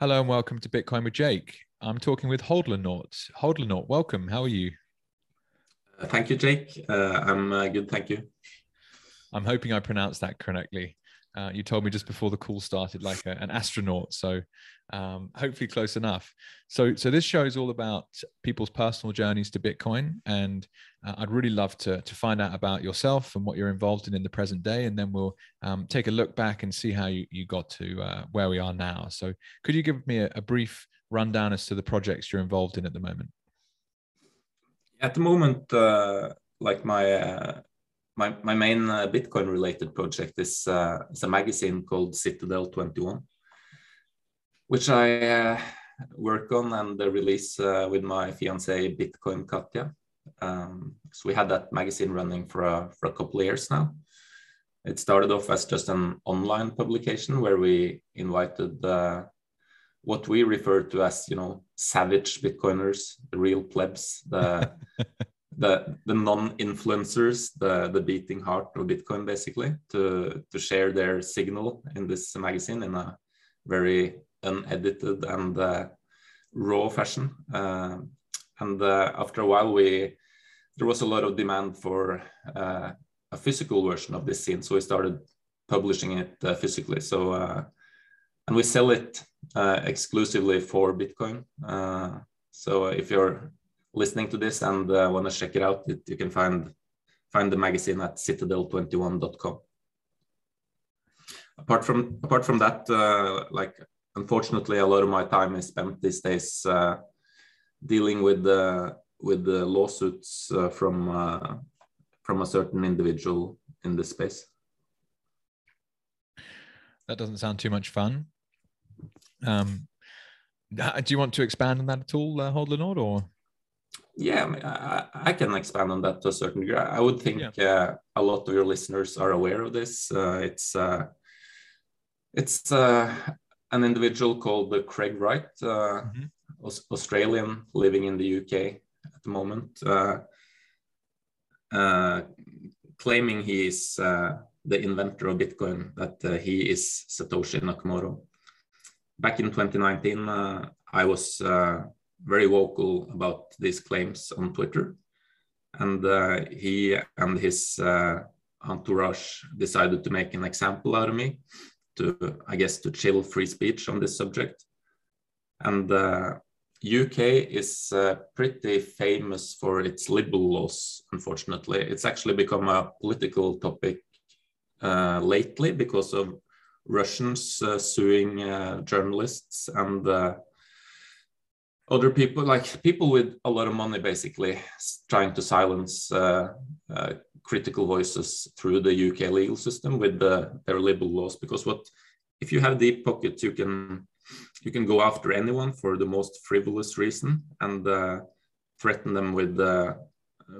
Hello and welcome to Bitcoin with Jake. I'm talking with Hodlonaut. Hodlonaut, welcome. How are you? Uh, thank you, Jake. Uh, I'm uh, good, thank you. I'm hoping I pronounced that correctly. Uh, you told me just before the call started, like a, an astronaut. So um, hopefully close enough. So, so this show is all about people's personal journeys to Bitcoin, and uh, I'd really love to to find out about yourself and what you're involved in in the present day, and then we'll um, take a look back and see how you you got to uh, where we are now. So, could you give me a, a brief rundown as to the projects you're involved in at the moment? At the moment, uh, like my uh, my my main uh, Bitcoin related project is uh, is a magazine called Citadel 21 which I uh, work on and release uh, with my fiance Bitcoin Katja. Um, so we had that magazine running for a, for a couple of years now. It started off as just an online publication where we invited uh, what we refer to as, you know, savage Bitcoiners, the real plebs, the the the non-influencers, the the beating heart of Bitcoin, basically, to to share their signal in this magazine in a very unedited and uh, raw fashion. Uh, and uh, after a while, we there was a lot of demand for a physical version of this zine, so we started publishing it physically. So and we sell it exclusively for Bitcoin. so if you're listening to this and want to check it out, it, you can find find the magazine at citadel21.com apart from apart from that uh, like unfortunately, a lot of my time is spent these days uh, dealing with the with the lawsuits uh, from uh, from a certain individual in this space. That doesn't sound too much fun. Um, do you want to expand on that at all, uh, Hodlonaut, or? Yeah, I, mean, I, I, can expand on that to a certain degree. I would think yeah. uh, a lot of your listeners are aware of this. Uh, it's uh, it's uh, an individual called Craig Wright, uh, mm-hmm. Australian living in the UK at the moment, uh, uh, claiming he is uh, the inventor of Bitcoin, that uh, he is Satoshi Nakamoto. Back in 2019, uh, I was very vocal about these claims on Twitter. And he and his entourage decided to make an example out of me to, I guess, to chill free speech on this subject. And uh, UK is uh, pretty famous for its libel laws, unfortunately. It's actually become a political topic uh, lately because of Russians uh, suing uh, journalists and uh, other people, like people with a lot of money, basically trying to silence critical voices through the UK legal system with the, their libel laws. Because what if you have deep pockets, you can you can go after anyone for the most frivolous reason and uh, threaten them with uh,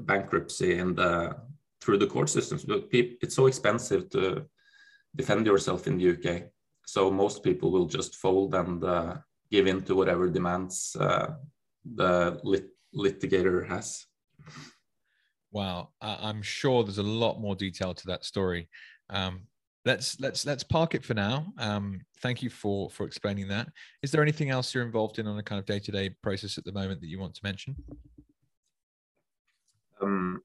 bankruptcy and uh, through the court systems. But it's so expensive to defend yourself in the UK, so most people will just fold and uh, give in to whatever demands uh, the lit- litigator has. Wow, I'm sure there's a lot more detail to that story. Um, let's let's let's park it for now. Um, thank you for for explaining that. Is there anything else you're involved in on a kind of day to day process at the moment that you want to mention? Um,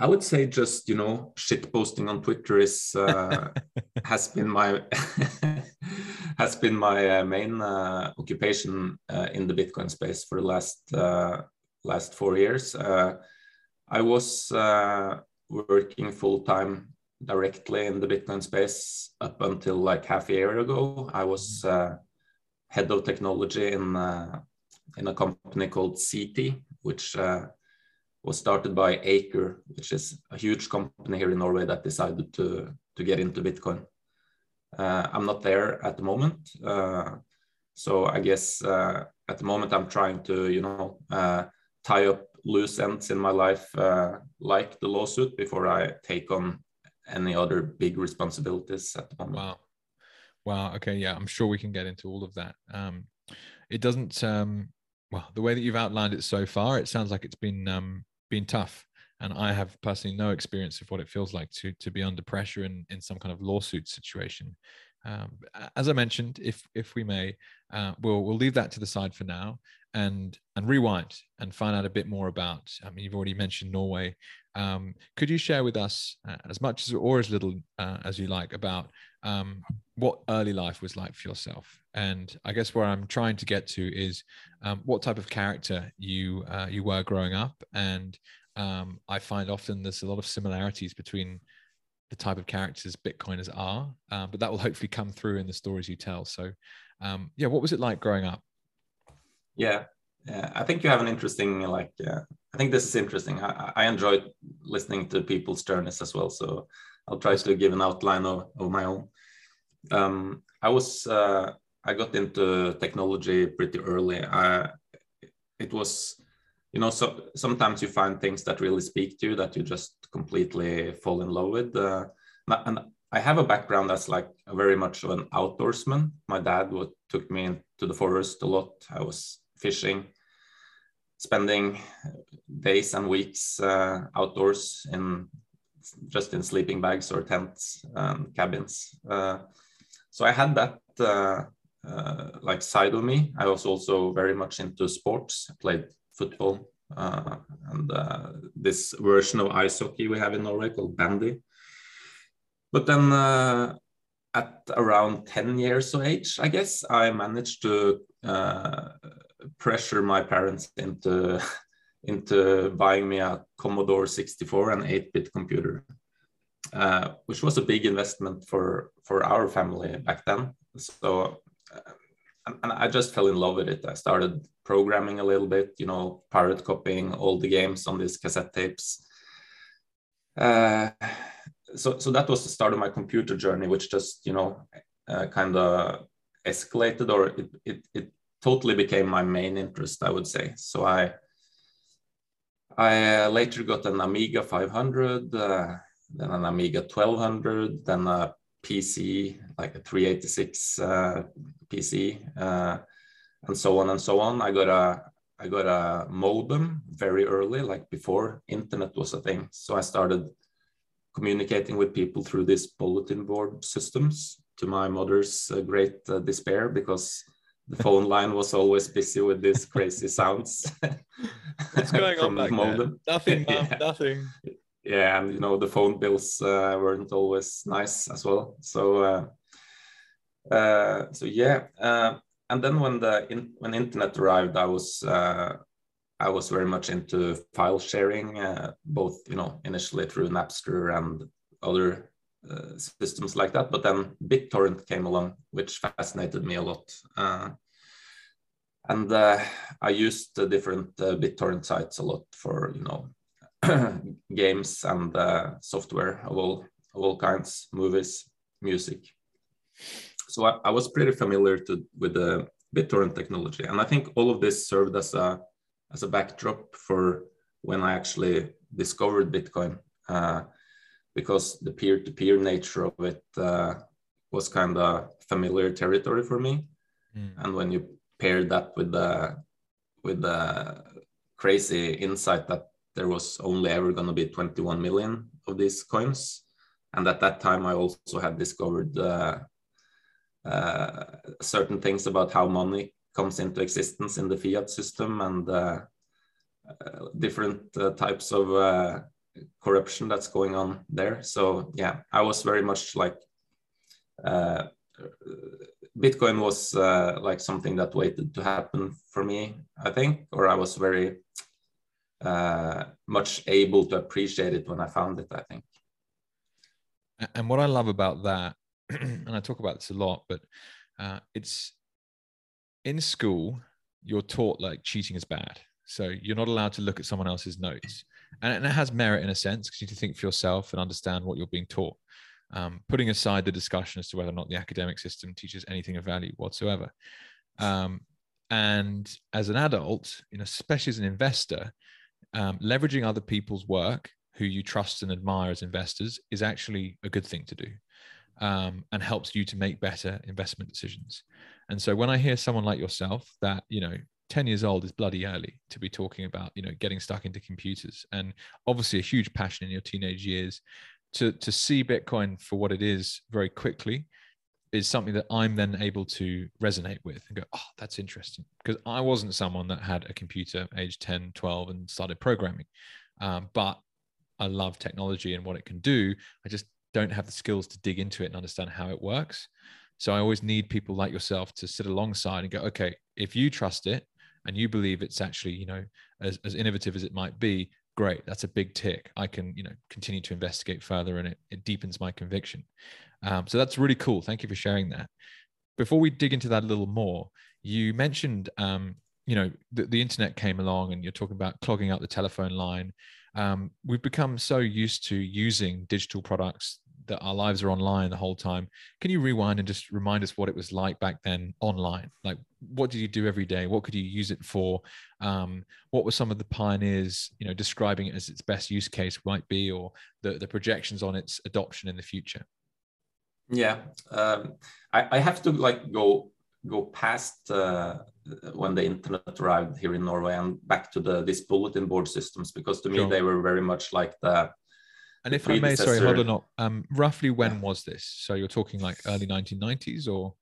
I would say just you know shit posting on Twitter is uh, has been my has been my uh, main uh, occupation uh, in the Bitcoin space for the last uh, last four years. Uh, I was uh, working full time directly in the Bitcoin space up until like half a year ago. I was uh, head of technology in uh, in a company called Seetee, which uh, was started by Aker, which is a huge company here in Norway that decided to to get into Bitcoin. Uh, I'm not there at the moment, uh, so I guess at the moment I'm trying to you know tie up loose ends in my life, uh, like the lawsuit, before I take on any other big responsibilities at the moment. Wow. Wow. Okay. Yeah. I'm sure we can get into all of that. Um, it doesn't, um, well, the way that you've outlined it so far, it sounds like it's been, um, been tough. And I have personally no experience of what it feels like to, to be under pressure in, in some kind of lawsuit situation. Um, as I mentioned, if if we may, uh, we'll we'll leave that to the side for now and and rewind and find out a bit more about. I mean, you've already mentioned Norway. Um, could you share with us uh, as much as or as little uh, as you like about um, what early life was like for yourself? And I guess where I'm trying to get to is um, what type of character you uh, you were growing up, and um, I find often there's a lot of similarities between the type of characters Bitcoiners are, uh, but that will hopefully come through in the stories you tell. So, um, yeah, what was it like growing up? Yeah, yeah, I think you have an interesting like. Uh, I think this is interesting. I, I enjoyed listening to people's journeys as well. So I'll try to give an outline of, of my own. Um, I was uh, I got into technology pretty early. I, it was, you know, so sometimes you find things that really speak to you that you just completely fall in love with. Uh, and I have a background that's like very much of an outdoorsman. My dad would, took me into the forest a lot. I was fishing, spending days and weeks uh, outdoors in just in sleeping bags or tents and cabins. Uh, so I had that uh, uh like side of me. I was also very much into sports. I played football uh, and uh, this version of ice hockey we have in Norway called bandy. But then at around 10 years of age, I guess, I managed to pressure my parents into into buying me a Commodore 64 and 8-bit computer, uh, which was a big investment for for our family back then. So, uh, and I just fell in love with it. I started programming a little bit, you know, pirate copying all the games on these cassette tapes. Uh, so, so that was the start of my computer journey, which just, you know, uh, kind of escalated or it, it, it totally became my main interest, I would say. So I I uh, later got an Amiga 500, uh, then an Amiga 1200, then a PC like a 386 uh, PC, uh, and so on and so on. I got a I got a modem very early, like before internet was a thing. So I started communicating with people through these bulletin board systems. To my mother's uh, great uh, despair, because the phone line was always busy with these crazy sounds. What's going on back there? Nothing, mom, yeah. nothing. Yeah, and you know the phone bills uh, weren't always nice as well. So, uh, uh, so yeah, uh, and then when the in, when internet arrived, I was uh, I was very much into file sharing, uh, both you know initially through Napster and other uh, systems like that. But then BitTorrent came along, which fascinated me a lot. Uh, and uh, I used different uh, BitTorrent sites a lot for you know games and uh, software of all of all kinds, movies, music. So I, I was pretty familiar to, with the BitTorrent technology, and I think all of this served as a as a backdrop for when I actually discovered Bitcoin because the peer-to-peer nature of it uh, was kind of familiar territory for me. Mm. And when you pair that with the with the crazy insight that there was only ever going to be 21 million of these coins, and at that time I also had discovered uh, uh, certain things about how money comes into existence in the fiat system and uh, uh different uh, types of uh, corruption that's going on there. So yeah, I was very much like uh, Bitcoin was uh, like something that waited to happen for me, I think, or I was very much able to appreciate it when I found it. I think. And what I love about that, and I talk about this a lot, but it's in school you're taught like cheating is bad, so you're not allowed to look at someone else's notes and it has merit in a sense because you need to think for yourself and understand what you're being taught. Um, putting aside the discussion as to whether or not the academic system teaches anything of value whatsoever. Um, and as an adult, you know, especially as an investor, um, leveraging other people's work who you trust and admire as investors is actually a good thing to do um, and helps you to make better investment decisions. And so when I hear someone like yourself that, you know, 10 years old is bloody early to be talking about you know getting stuck into computers and obviously a huge passion in your teenage years to to see bitcoin for what it is very quickly is something that I'm then able to resonate with and go, oh, that's interesting. Because I wasn't someone that had a computer age 10, 12 and started programming. Um, but I love technology and what it can do. I just don't have the skills to dig into it and understand how it works. So I always need people like yourself to sit alongside and go, okay, if you trust it and you believe it's actually, you know, as, as innovative as it might be, great. That's a big tick. I can, you know, continue to investigate further and it, it deepens my conviction. Um, so that's really cool. Thank you for sharing that. Before we dig into that a little more, you mentioned, um, you know, the, the internet came along and you're talking about clogging up the telephone line um, we've become so used to using digital products that our lives are online the whole time. Can you rewind and just remind us what it was like back then online? Like, what did you do every day? What could you use it for? Um, what were some of the pioneers, you know, describing it as its best use case might be, or the, the projections on its adoption in the future? Yeah, um, I, I have to like go go past uh, when the internet arrived here in Norway and back to the these bulletin board systems because to sure. me they were very much like the. And if I may, sorry, hold on. Um, roughly when yeah. was this? So you're talking like early 1990s or?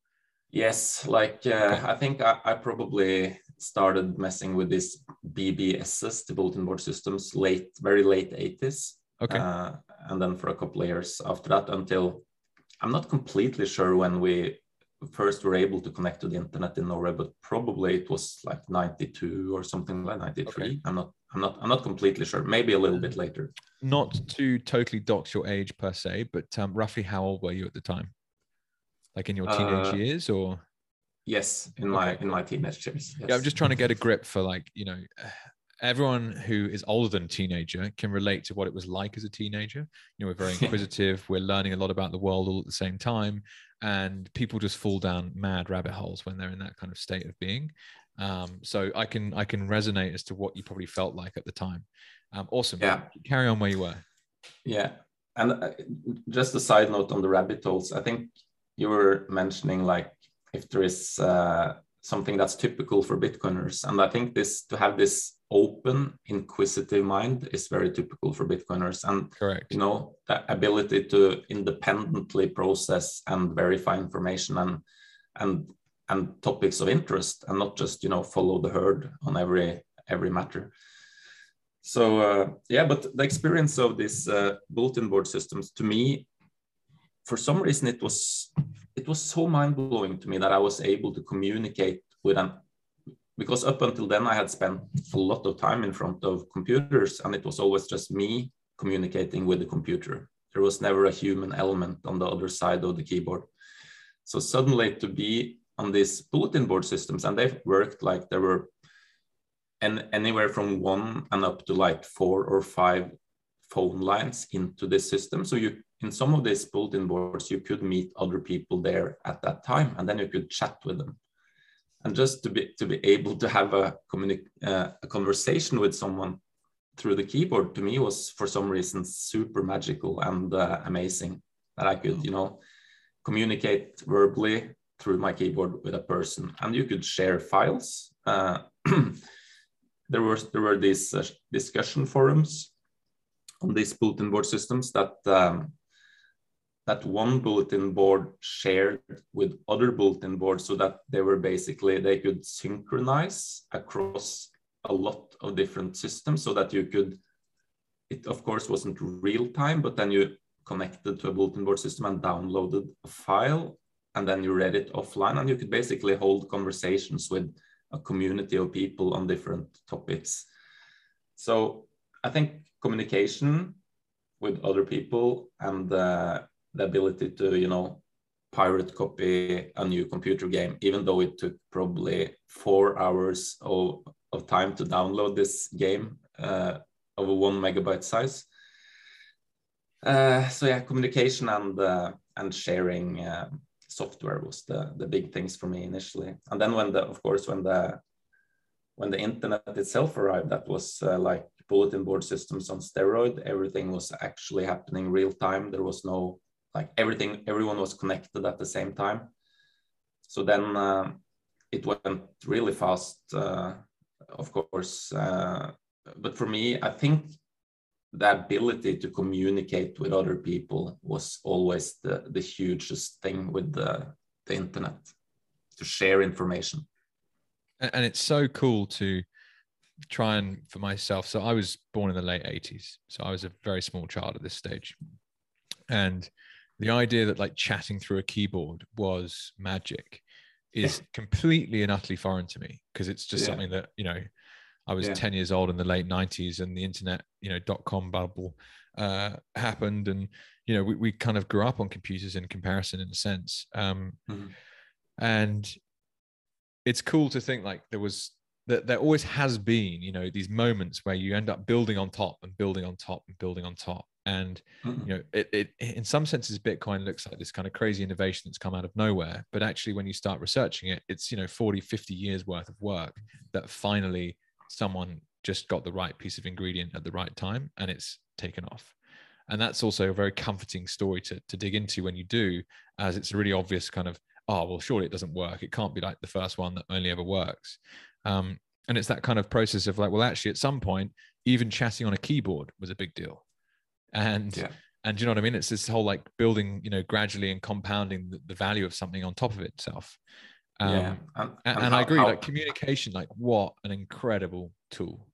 Yes, like uh, okay. I think I, I, probably started messing with this BBSs, the bulletin board systems, late, very late 80s. Okay. Uh, and then for a couple of years after that, until I'm not completely sure when we first were able to connect to the internet in Norway, but probably it was like 92 or something like 93. Okay. I'm not I'm not I'm not completely sure. Maybe a little bit later. Not to totally dox your age per se, but um, roughly how old were you at the time? Like in your teenage uh, years or Yes, in my in my teenage years. Yes. Yeah, I'm just trying to get a grip for like, you know, everyone who is older than a teenager can relate to what it was like as a teenager. You know, we're very inquisitive, we're learning a lot about the world all at the same time, and people just fall down mad rabbit holes when they're in that kind of state of being. Um, so I can I can resonate as to what you probably felt like at the time. Um, awesome. Yeah. Carry on where you were. Yeah, and uh, just a side note on the rabbit holes. I think you were mentioning like if there is uh, something that's typical for Bitcoiners, and I think this to have this open inquisitive mind is very typical for bitcoiners and correct you know the ability to independently process and verify information and and and topics of interest and not just you know follow the herd on every every matter so uh, yeah but the experience of these uh, bulletin board systems to me for some reason it was it was so mind-blowing to me that i was able to communicate with an because up until then I had spent a lot of time in front of computers and it was always just me communicating with the computer. There was never a human element on the other side of the keyboard. So suddenly to be on these bulletin board systems and they've worked like there were and anywhere from one and up to like four or five phone lines into this system. So you in some of these bulletin boards, you could meet other people there at that time and then you could chat with them and just to be to be able to have a communic- uh, a conversation with someone through the keyboard to me was for some reason super magical and uh, amazing that I could you know communicate verbally through my keyboard with a person and you could share files. Uh, there were there were these uh, discussion forums on these bulletin board systems that um, that one bulletin board shared with other bulletin boards so that they were basically they could synchronize across a lot of different systems so that you could it of course wasn't real time but then you connected to a bulletin board system and downloaded a file and then you read it offline and you could basically hold conversations with a community of people on different topics. So i think communication with other people and uh, the ability to you know pirate copy a new computer game even though it took probably four hours of, of time to download this game uh, of a one megabyte size. Uh, so yeah communication and uh, and sharing uh, software was the the big things for me initially. And then when the of course when the when the internet itself arrived that was uh, like bulletin board systems on steroid. Everything was actually happening real time. There was no like everything everyone was connected at the same time. So then uh, it went really fast uh, of course uh, but for me i think the ability to communicate with other people was always the, the hugest thing with the, the internet to share information and it's so cool to try and for myself so i was born in the late 80s so i was a very small child at this stage and the idea that like chatting through a keyboard was magic is completely and utterly foreign to me because it's just yeah. something that you know I was yeah. 10 years old in the late 90s and the internet, you know, dot com bubble uh, happened. And, you know, we, we kind of grew up on computers in comparison in a sense. Um, mm-hmm. And it's cool to think like there was, that there always has been, you know, these moments where you end up building on top and building on top and building on top. And, mm-hmm. you know, it, it, in some senses, Bitcoin looks like this kind of crazy innovation that's come out of nowhere. But actually, when you start researching it, it's, you know, 40, 50 years worth of work that finally someone just got the right piece of ingredient at the right time and it's taken off. And that's also a very comforting story to, to dig into when you do as it's a really obvious kind of oh well surely it doesn't work. It can't be like the first one that only ever works. Um, and it's that kind of process of like well actually at some point even chatting on a keyboard was a big deal. And yeah. and you know what i mean? It's this whole like building you know gradually and compounding the, the value of something on top of itself um, yeah, and, and, and how, I agree. How, like communication, like what an incredible tool.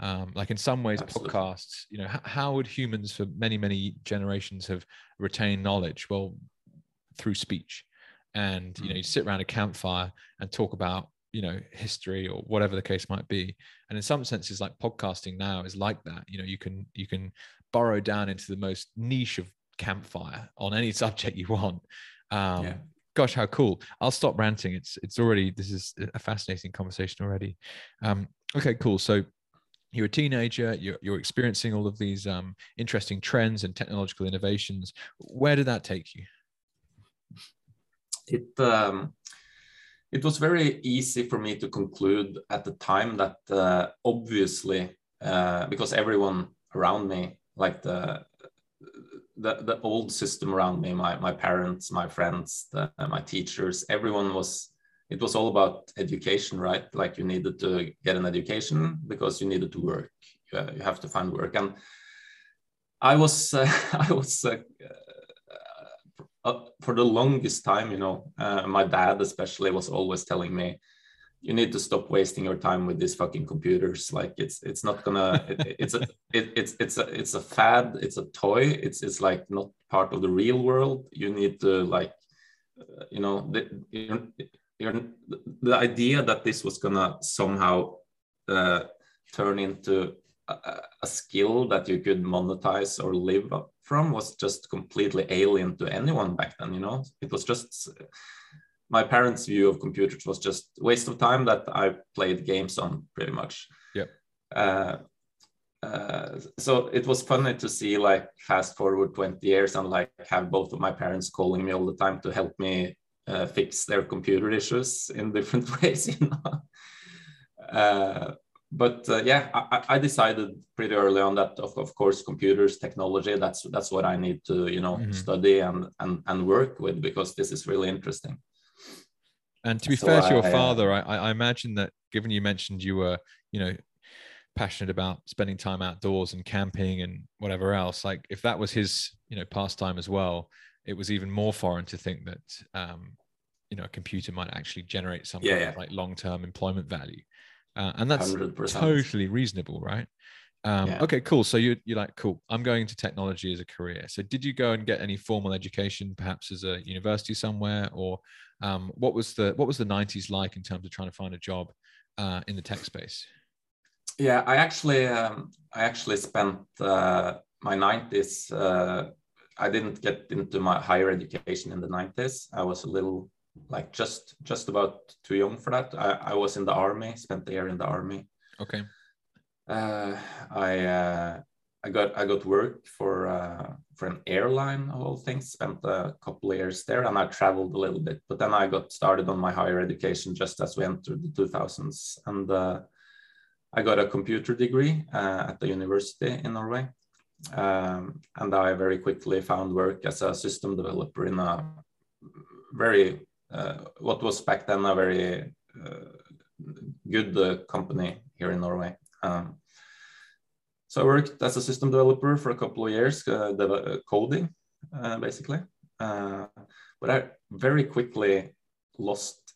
Um, like in some ways, absolutely. podcasts. You know, how, how would humans for many many generations have retained knowledge? Well, through speech, and you know, you mm. sit around a campfire and talk about you know history or whatever the case might be. And in some senses, like podcasting now is like that. You know, you can you can burrow down into the most niche of campfire on any subject you want um, yeah gosh, how cool! I'll stop ranting. It's it's already this is a fascinating conversation already. Um, okay, cool. So you're a teenager. You're you're experiencing all of these um, interesting trends and technological innovations. Where did that take you? It um, it was very easy for me to conclude at the time that uh, obviously uh, because everyone around me like the the, the old system around me, my, my parents, my friends, the, my teachers, everyone was, it was all about education, right? Like you needed to get an education because you needed to work. You, uh, have to find work. And I was, uh, I was, uh, uh, for the longest time, you know, uh, my dad especially was always telling me, you need to stop wasting your time with these fucking computers. Like it's it's not gonna it, it's a it, it's it's a it's a fad it's a toy it's it's like not part of the real world. You need to like uh, you know the, you're, you're, the idea that this was gonna somehow uh, turn into a, a, skill that you could monetize or live from was just completely alien to anyone back then you know? It was just my parents' view of computers was just waste of time that I played games on pretty much. Yeah. Uh, uh, so it was funny to see like fast forward 20 years and like have both of my parents calling me all the time to help me uh, fix their computer issues in different ways you know uh, but uh, yeah I, I, decided pretty early on that of, of course computers technology that's that's what i need to you know mm-hmm. study and, and and work with because this is really interesting and to be so fair to your father, I, I imagine that given you mentioned you were, you know, passionate about spending time outdoors and camping and whatever else, like if that was his, you know, pastime as well, it was even more foreign to think that, um, you know, a computer might actually generate some yeah, kind yeah. of like long-term employment value. Uh, and that's 100%. totally reasonable, right? Um, yeah. Okay, cool. So you you're like, cool. I'm going into technology as a career. So did you go and get any formal education, perhaps as a university somewhere, or um, what was the what was the 90s like in terms of trying to find a job uh, in the tech space? Yeah, I actually um, I actually spent uh, my 90s. Uh, I didn't get into my higher education in the 90s. I was a little like just just about too young for that. I, I was in the army, spent the year in the army. Okay. Uh, I uh, I got I got work for uh, for an airline of all things. Spent a couple years there, and I traveled a little bit. But then I got started on my higher education just as we entered the 2000s, and uh, I got a computer degree uh, at the university in Norway. Um, and I very quickly found work as a system developer in a very uh, what was back then a very uh, good uh, company here in Norway. Um, so I worked as a system developer for a couple of years, uh, uh coding uh, basically. Uh, but I very quickly lost.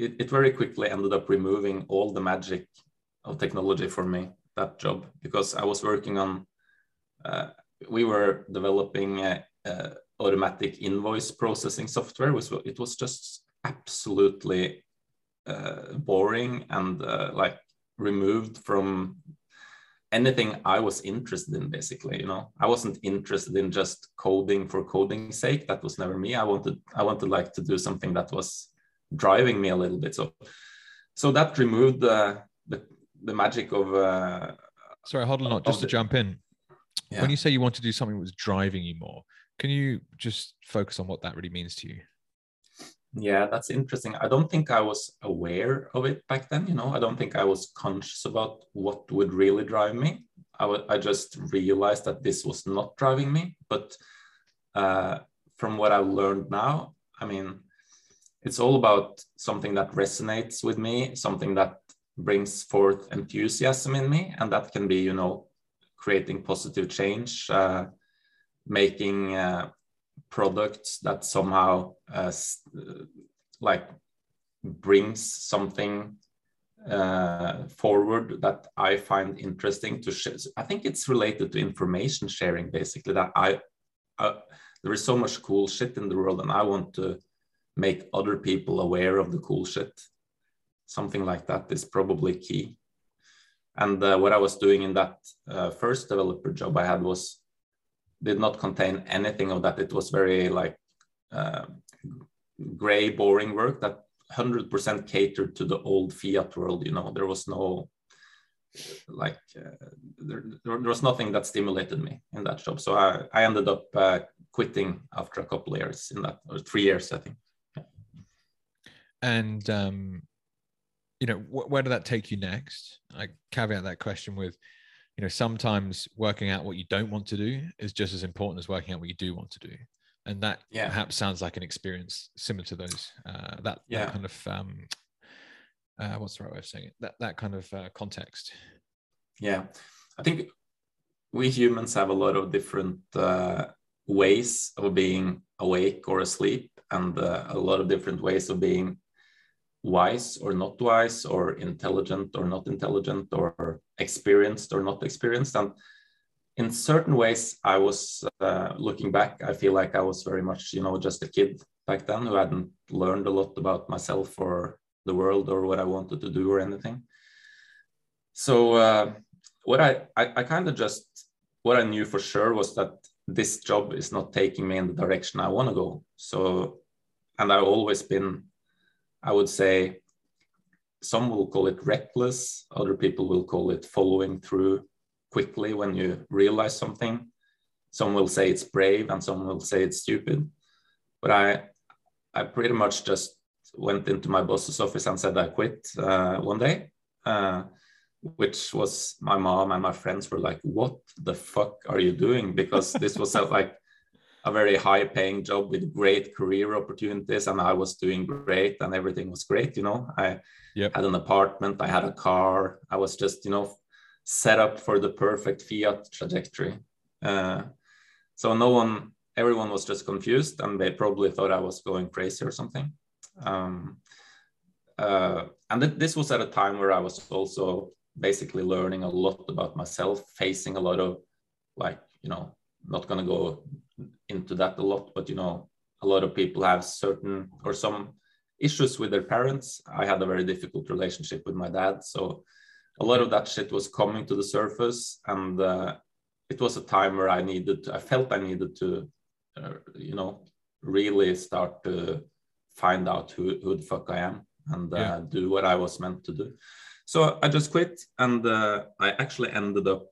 It, it very quickly ended up removing all the magic of technology for me that job because I was working on. Uh, we were developing a, a automatic invoice processing software. Which it was just absolutely uh, boring and like removed from anything I was interested in, basically. You know, I wasn't interested in just coding for coding's sake. That was never me. I wanted, I wanted like to do something that was driving me a little bit. So, so that removed the the, the magic of. Uh, Sorry, hold on, just to the, jump in. Yeah. When you say you want to do something that was driving you more, can you just focus on what that really means to you? Yeah that's interesting. I don't think i was aware of it back then you know? I don't think i was conscious about what would really drive me. I, just realized that this was not driving me but uh, from what i've learned now i mean it's all about something that resonates with me something that brings forth enthusiasm in me and that can be you know creating positive change uh, making uh, products that somehow uh, like brings something uh, forward that I find interesting to share. I think it's related to information sharing, basically. That I uh, there is so much cool shit in the world, and I want to make other people aware of the cool shit. Something like that is probably key. And uh, what I was doing in that uh, first developer job I had was did not contain anything of that. It was very like uh, gray, boring work that 100% catered to the old fiat world. You know, there was no like uh, there, there, was nothing that stimulated me in that job. So I, I ended up uh, quitting after a couple years in that, or three years, I think. And um, you know, wh- where did that take you next? I caveat that question with you know sometimes working out what you don't want to do is just as important as working out what you do want to do and that yeah. perhaps sounds like an experience similar to those uh, that, yeah. that kind of um, uh, what's the right way of saying it that that kind of uh, context yeah i think we humans have a lot of different uh, ways of being awake or asleep and uh, a lot of different ways of being wise or not wise or intelligent or not intelligent or experienced or not experienced. And in certain ways i was uh, looking back i feel like i was very much you know just a kid back then who hadn't learned a lot about myself or the world or what i wanted to do or anything. So uh, what i i, I kind of just what i knew for sure was that this job is not taking me in the direction i want to go. So and i've always been I would say some will call it reckless, other people will call it following through quickly when you realize something. Some will say it's brave and some will say it's stupid. But I I pretty much just went into my boss's office and said I quit uh, one day, uh, which was my mom and my friends were like, "What the fuck are you doing?" Because this was like a very high paying job with great career opportunities and i was doing great and everything was great you know? I yep. had an apartment i had a car i was just you know set up for the perfect fiat trajectory. Uh, so no one everyone was just confused and they probably thought i was going crazy or something. Um, uh, and th- this was at a time where i was also basically learning a lot about myself facing a lot of like you know not going to go into that a lot, but you know, a lot of people have certain or some issues with their parents. I had a very difficult relationship with my dad, so a lot of that shit was coming to the surface, and uh, it was a time where I needed, to, I felt I needed to, uh, you know, really start to find out who, who the fuck I am and uh, yeah. do what I was meant to do. So I just quit, and uh, I actually ended up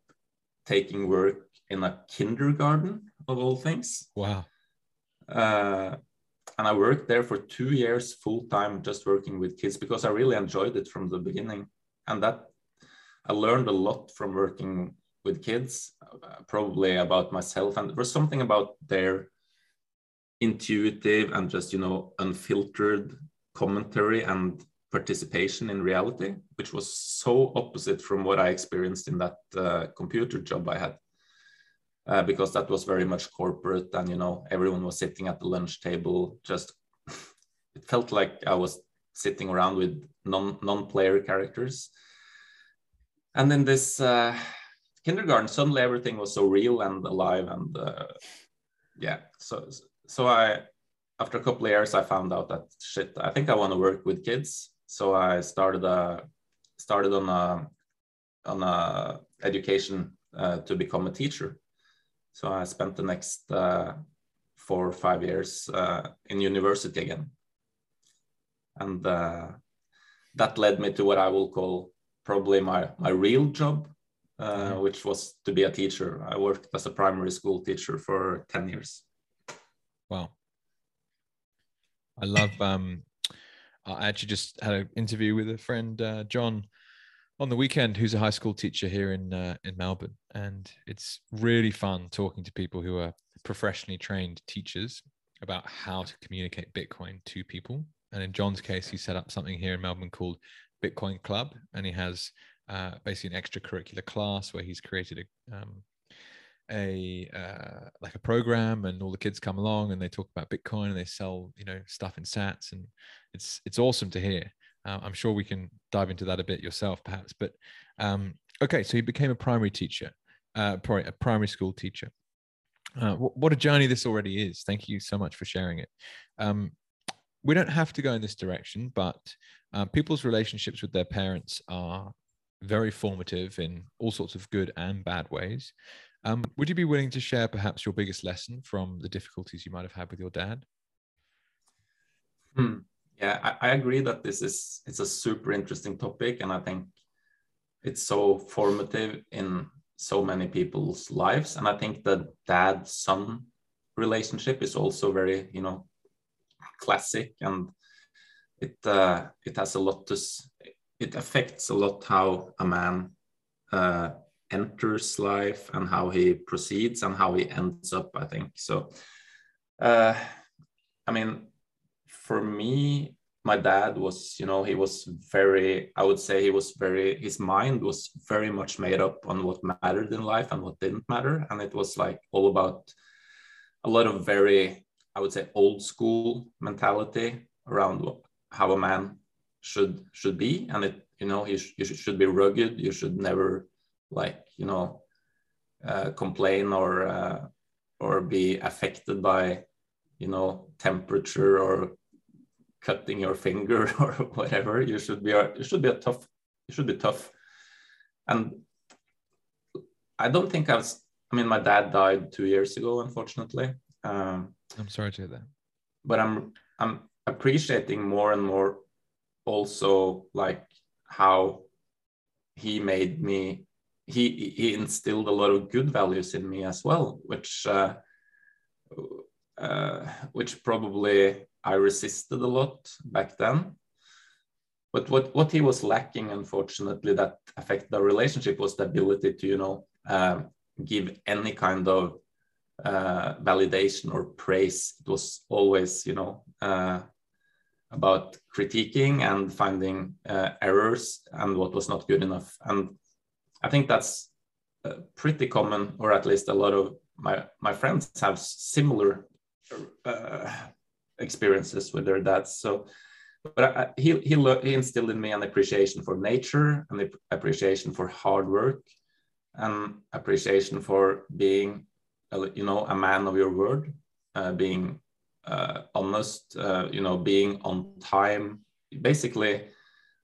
taking work in a kindergarten of all things. Wow. Uh, and I worked there for two years full time, just working with kids because I really enjoyed it from the beginning. And that I learned a lot from working with kids, uh, probably about myself. And there was something about their intuitive and just, you know, unfiltered commentary and participation in reality, which was so opposite from what I experienced in that uh, computer job I had. Uh, because that was very much corporate and you know everyone was sitting at the lunch table. Just it felt like i was sitting around with non non-player characters. And in this uh, kindergarten suddenly everything was so real and alive and uh, yeah. So so i after a couple of years i found out that shit i think i want to work with kids. So i started a started on a on a education uh, to become a teacher so i spent the next uh, four or five years uh, in university again and uh, that led me to what i will call probably my my real job uh, mm-hmm. which was to be a teacher. I worked as a primary school teacher for 10 years. Wow. I love, um, I actually just had an interview with a friend, uh, John, on the weekend, who's a high school teacher here in, uh, in Melbourne. And it's really fun talking to people who are professionally trained teachers about how to communicate Bitcoin to people. And in John's case, he set up something here in Melbourne called Bitcoin Club, and he has uh, basically an extracurricular class where he's created a um, a uh, like a program and all the kids come along and they talk about bitcoin and they sell you know stuff in sats and it's it's awesome to hear uh, i'm sure we can dive into that a bit yourself perhaps but um, okay so he became a primary teacher uh, probably a primary school teacher uh, what, what, a journey this already is thank you so much for sharing it um, we don't have to go in this direction but uh, people's relationships with their parents are very formative in all sorts of good and bad ways. Um, would you be willing to share perhaps your biggest lesson from the difficulties you might have had with your dad? Hmm. Yeah, I, I, agree that this is it's a super interesting topic, and I think it's so formative in so many people's lives. And I think the dad-son relationship is also very, you know, classic, and it uh, it has a lot to it affects a lot how a man uh, enters life and how he proceeds and how he ends up i think so uh, i mean for me my dad was you know he was very i would say he was very his mind was very much made up on what mattered in life and what didn't matter. And it was like all about a lot of very i would say old school mentality around how a man should should be. And it you know you, sh- you should be rugged. You should never like you know uh, complain or uh, or be affected by you know temperature or cutting your finger or whatever you should be a, you should be a tough you should be tough. And i don't think i was i mean my dad died two years ago unfortunately um, i'm sorry to hear that. but i'm i'm appreciating more and more also like how he made me he he instilled a lot of good values in me as well which uh, uh, which probably I resisted a lot back then but what what he was lacking unfortunately that affected our relationship was the ability to you know uh, give any kind of uh, validation or praise it was always you know uh, about critiquing and finding uh, errors and what was not good enough. And I think that's uh, pretty common, or at least a lot of my my friends have similar uh, experiences with their dads. So, but I, he he he instilled in me an appreciation for nature, an appreciation for hard work, and appreciation for being, you know, a man of your word, uh, being uh, honest, uh, you know, being on time, basically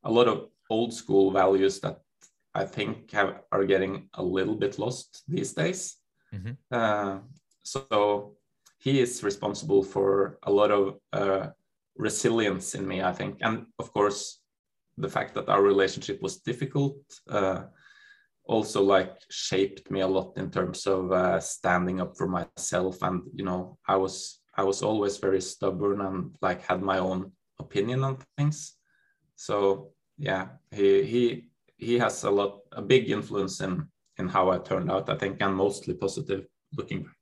a lot of old school values that I think have, are getting a little bit lost these days. Mm-hmm. Uh, so he is responsible for a lot of uh, resilience in me, I think, and of course the fact that our relationship was difficult uh, also like shaped me a lot in terms of uh, standing up for myself and you know i was I was always very stubborn and like had my own opinion on things. So yeah, he he he has a lot a big influence in in how I turned out, I think, and mostly positive looking back.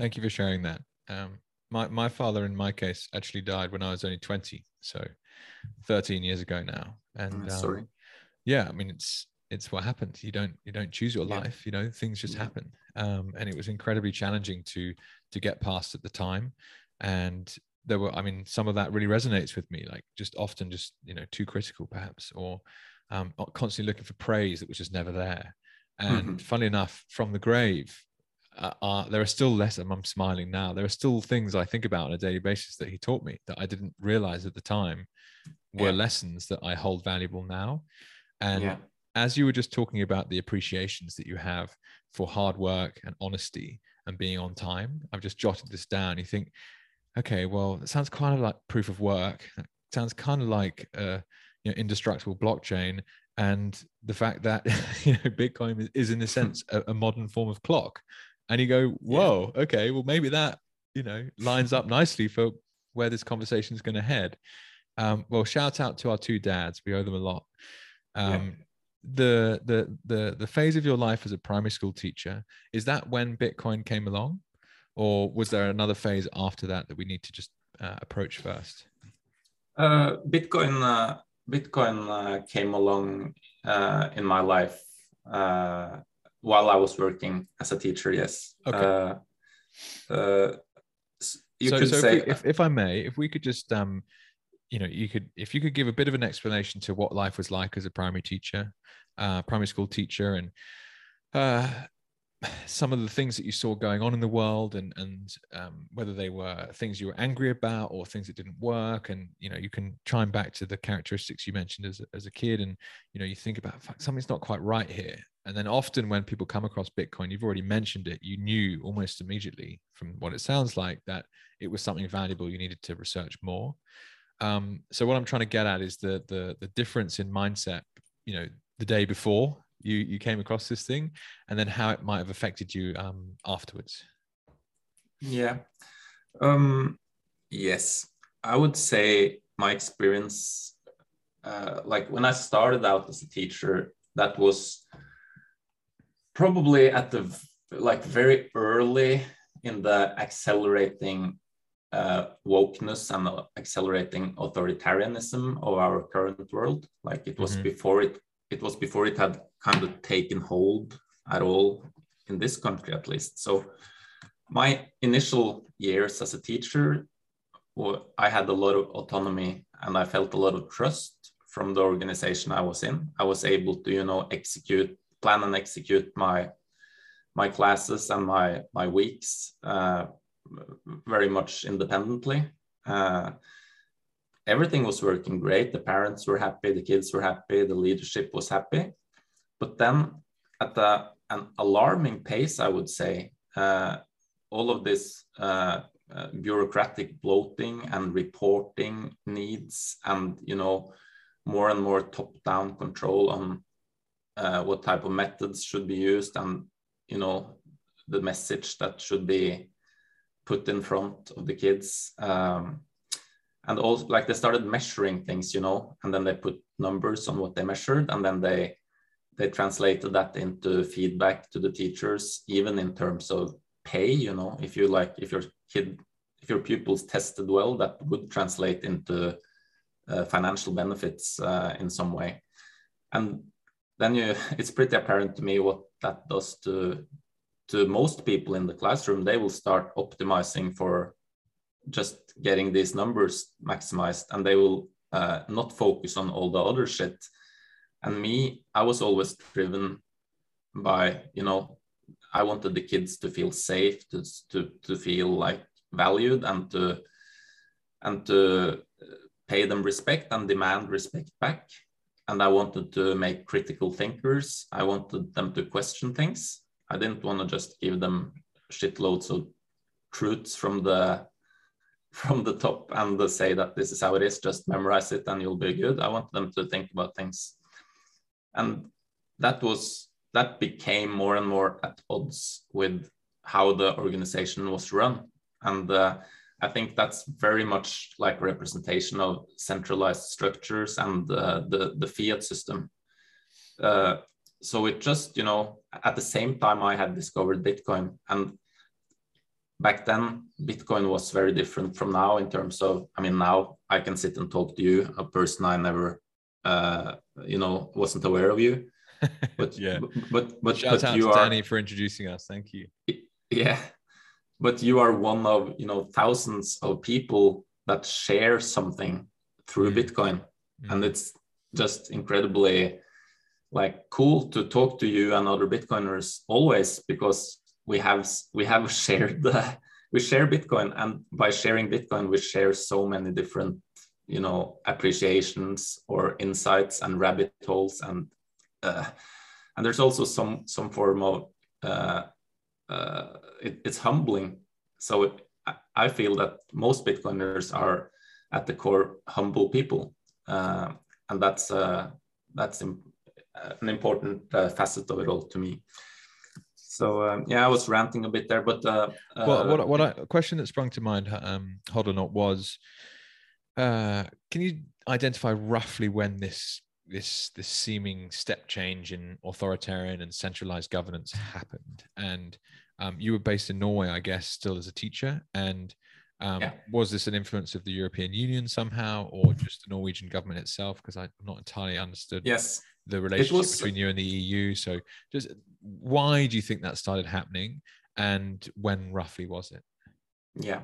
Thank you for sharing that. Um, my my father, in my case, actually died when I was only twenty. So 13 years ago now. And um, sorry. yeah, I mean, it's it's what happens. You don't you don't choose your Yeah. life. You know, things just Yeah. happen. Um, and it was incredibly challenging to to get past at the time. And there were, I mean, some of that really resonates with me. Like just often, just you know, too critical perhaps, or um, constantly looking for praise that was just never there. And Mhm. funnily enough, from the grave, uh, uh, there are still lessons. I'm smiling now. There are still things I think about on a daily basis that he taught me that I didn't realize at the time were Yeah. lessons that I hold valuable now. And yeah. as you were just talking about the appreciations that you have for hard work and honesty and being on time, I've just jotted this down. You think, okay, well, it sounds kind of like proof of work. It sounds kind of like a you know, indestructible blockchain. And the fact that you know Bitcoin is, is in a sense a, a modern form of clock. And you go, whoa, okay, well maybe that you know lines up nicely for where this conversation is going to head. Um, well, shout out to our two dads. We owe them a lot. Yeah. Um, the the the the phase of your life as a primary school teacher is that when Bitcoin came along, or was there another phase after that that we need to just uh, approach first? Uh, Bitcoin uh, Bitcoin uh, came along uh, in my life uh, while I was working as a teacher. Yes. Okay. Uh, uh, you so, could so if, say we, if, if I may, if we could just, um, you know, you could, if you could give a bit of an explanation to what life was like as a primary teacher, uh, primary school teacher, and uh, some of the things that you saw going on in the world, and and um, whether they were things you were angry about or things that didn't work, and you know, you can chime back to the characteristics you mentioned as a- as a kid, and you know, you think about something's not quite right here. And then often when people come across Bitcoin, you've already mentioned it, you knew almost immediately from what it sounds like that it was something valuable you needed to research more. Um, so what i'm trying to get at is the the the difference in mindset you know the day before you you came across this thing and then how it might have affected you um, afterwards. Yeah. Um, yes, I would say my experience, uh, like when I started out as a teacher, that was probably at the like very early in the accelerating uh, wokeness and accelerating authoritarianism of our current world. Like it was Mhm. before it, it was before it had kind of taken hold at all in this country, at least. So my initial years as a teacher, well, I had a lot of autonomy and I felt a lot of trust from the organization I was in. I was able to, you know, execute, plan and execute my my classes and my my weeks uh, very much independently. Uh, everything was working great. The parents were happy, the kids were happy, the leadership was happy. But then, at an alarming pace, I would say, uh, all of this uh, uh, bureaucratic bloating and reporting needs, and you know, more and more top-down control on uh, what type of methods should be used, and you know, the message that should be put in front of the kids. Um, and also, like they started measuring things, you know, and then they put numbers on what they measured, and then they they translated that into feedback to the teachers, even in terms of pay. You know, if you like, if your kid, if your pupils tested well, that would translate into uh, financial benefits uh, in some way. And then you, it's pretty apparent to me what that does to to most people in the classroom. They will start optimizing for just getting these numbers maximized, and they will uh, not focus on all the other shit. And me, I was always driven by, you know, I wanted the kids to feel safe, to to to feel like valued, and to and to pay them respect and demand respect back. And I wanted to make critical thinkers. I wanted them to question things. I didn't want to just give them shitloads of truths from the from the top and say that this is how it is. Just memorize it and you'll be good. I want them to think about things, and that was that became more and more at odds with how the organization was run. And uh, I think that's very much like representation of centralized structures and uh, the the fiat system. Uh, so it just you know at the same time I had discovered Bitcoin, and back then Bitcoin was very different from now in terms of I mean now I can sit and talk to you, a person I never, uh, you know, wasn't aware of you. But yeah, but but, shout but out you to are, Danny for introducing us. Thank you. Yeah, but you are one of you know thousands of people that share something through Mm. Bitcoin, Mm. and it's just incredibly like cool to talk to you and other Bitcoiners always because we have we have shared the we share Bitcoin, and by sharing Bitcoin, we share so many different you know appreciations or insights and rabbit holes and uh, and there's also some some form of uh, uh, it, it's humbling. So it, I- feel that most bitcoiners are at the core humble people. Uh, and that's uh, that's im- uh, an important uh, facet of it all to me. So um, yeah i was ranting a bit there but well, what what I, a question that sprung to mind, um, Hodlonaut, was, can you identify roughly when this this this seeming step change in authoritarian and centralized governance happened? And um, you were based in Norway, I guess, still as a teacher, and um, Yeah. was this an influence of the European Union somehow, or just the Norwegian government itself? Because I'm not entirely understood yes the relationship was- between you and the EU. So, just why do you think that started happening, and when roughly was it? Yeah.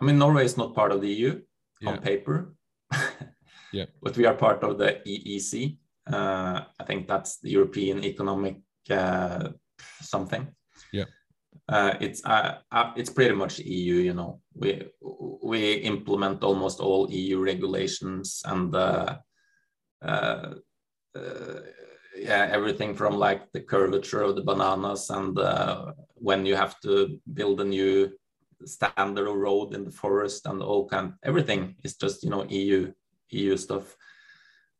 I mean, Norway is not part of the EU Yeah. on paper. Yeah. But we are part of the EEC. Uh, I think that's the European Economic uh, something. Yeah. Uh, it's uh, uh, it's pretty much EU. You know, we we implement almost all EU regulations and uh, uh, uh, yeah, everything from like the curvature of the bananas and uh, when you have to build a new standard of road in the forest and all kind everything is just you know eu eu stuff.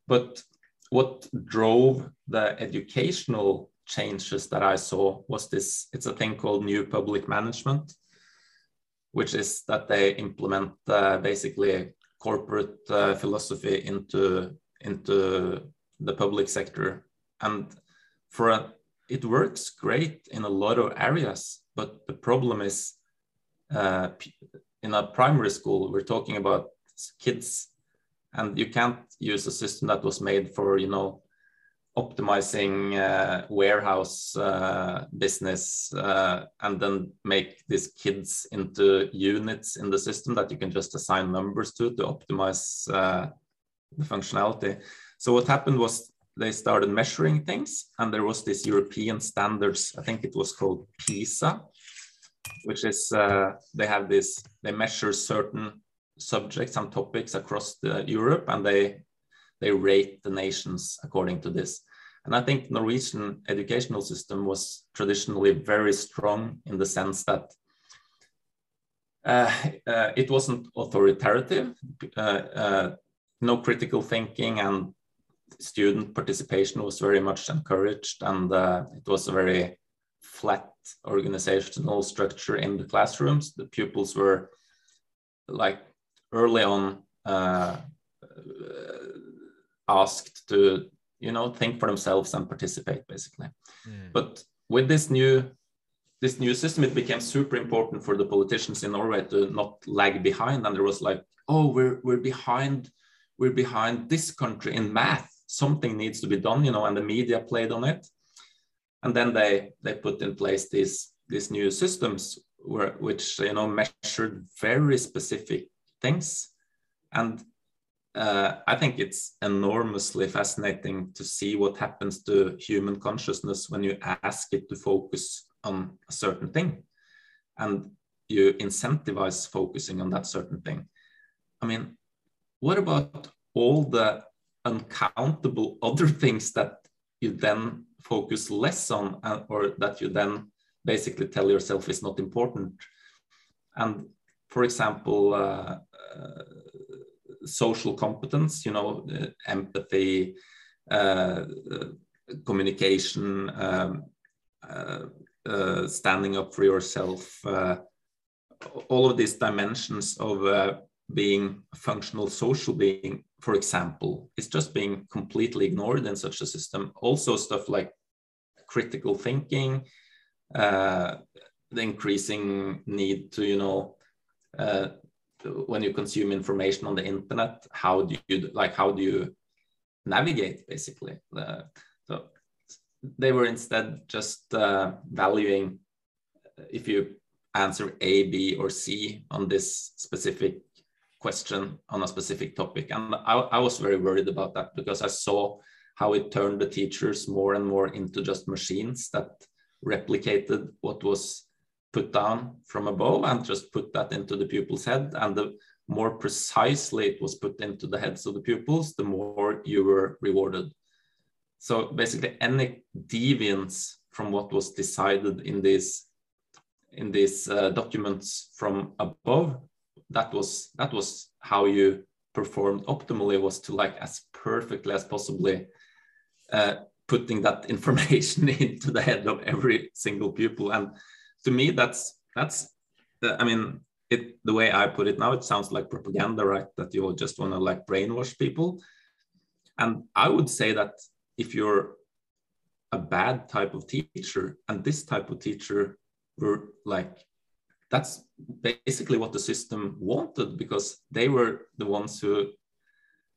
But what drove the educational changes that i saw was this it's a thing called new public management which is that they implement uh, basically corporate uh, philosophy into into the public sector. And for a, it works great in a lot of areas but the problem is uh, in a primary school, we're talking about kids, and you can't use a system that was made for you know optimizing uh, warehouse uh, business uh, and then make these kids into units in the system that you can just assign numbers to to optimize uh, the functionality. So what happened was they started measuring things, and there was this European standards. I think it was called PISA, which is uh, they have this they measure certain subjects and topics across the Europe and they they rate the nations according to this and I think Norwegian educational system was traditionally very strong in the sense that uh, uh, it wasn't authoritative uh, uh, no critical thinking and student participation was very much encouraged and uh, it was a very flat organizational structure in the classrooms. The pupils were like early on uh, asked to, you know, think for themselves and participate basically. Mm. But with this new this new system, it became super important for the politicians in Norway to not lag behind. And there was like, oh, we're we're behind, we're behind this country in math. Something needs to be done, you know, and the media played on it and then they they put in place these these new systems where, which you know measured very specific things. And uh, i think it's enormously fascinating to see what happens to human consciousness when you ask it to focus on a certain thing and you incentivize focusing on that certain thing. I mean what about all the uncountable other things that you then focus less on uh, or that you then basically tell yourself is not important? And for example uh, uh, social competence you know uh, empathy uh, communication um, uh, uh, standing up for yourself all of these dimensions of being a functional social being for example, is just being completely ignored in such a system. Also, stuff like critical thinking, uh, the increasing need to, you know, uh, when you consume information on the internet how do you like how do you navigate basically? Uh, so they were instead just uh, valuing if you answer a b or c on this specific question on a specific topic. And I, I was very worried about that because i saw how it turned the teachers more and more into just machines that replicated what was put down from above and just put that into the pupil's head. And the more precisely it was put into the heads of the pupils, the more you were rewarded. So basically, any deviance from what was decided in these in these uh, documents from above, that was that was how you performed optimally was to like as perfectly as possibly uh, putting that information into the head of every single pupil and to me that's that's i mean it the way i put it now it sounds like propaganda right? That you all just want to like brainwash people. And i would say that if you're a bad type of teacher and this type of teacher were like that's basically what the system wanted because they were the ones who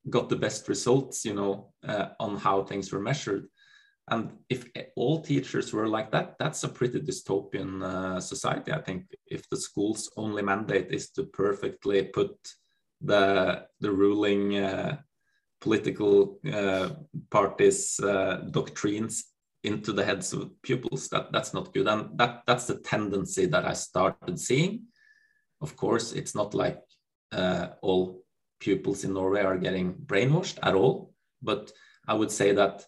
got the best results you know uh, on how things were measured and if all teachers were like that, that's a pretty dystopian uh, society. I think if the school's only mandate is to perfectly put the the ruling uh, political uh, parties' uh, doctrines into the heads of pupils, that that's not good. And that that's the tendency that I started seeing. Of course, it's not like uh, all pupils in Norway are getting brainwashed at all, but I would say that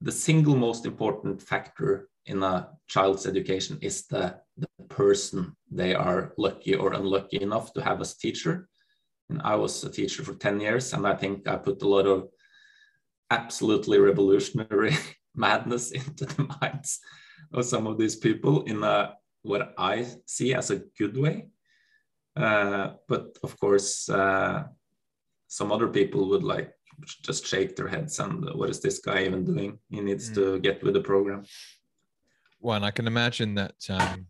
the, single most important factor in a child's education is the, the person they are lucky or unlucky enough to have as teacher. And I was a teacher for 10 years, and I think I put a lot of absolutely revolutionary madness into the minds of some of these people in a what I see as a good way. Uh, but of course, uh, some other people would like just shake their heads and what is this guy even doing? He needs mm. to get with the program. Well, and I can imagine that um,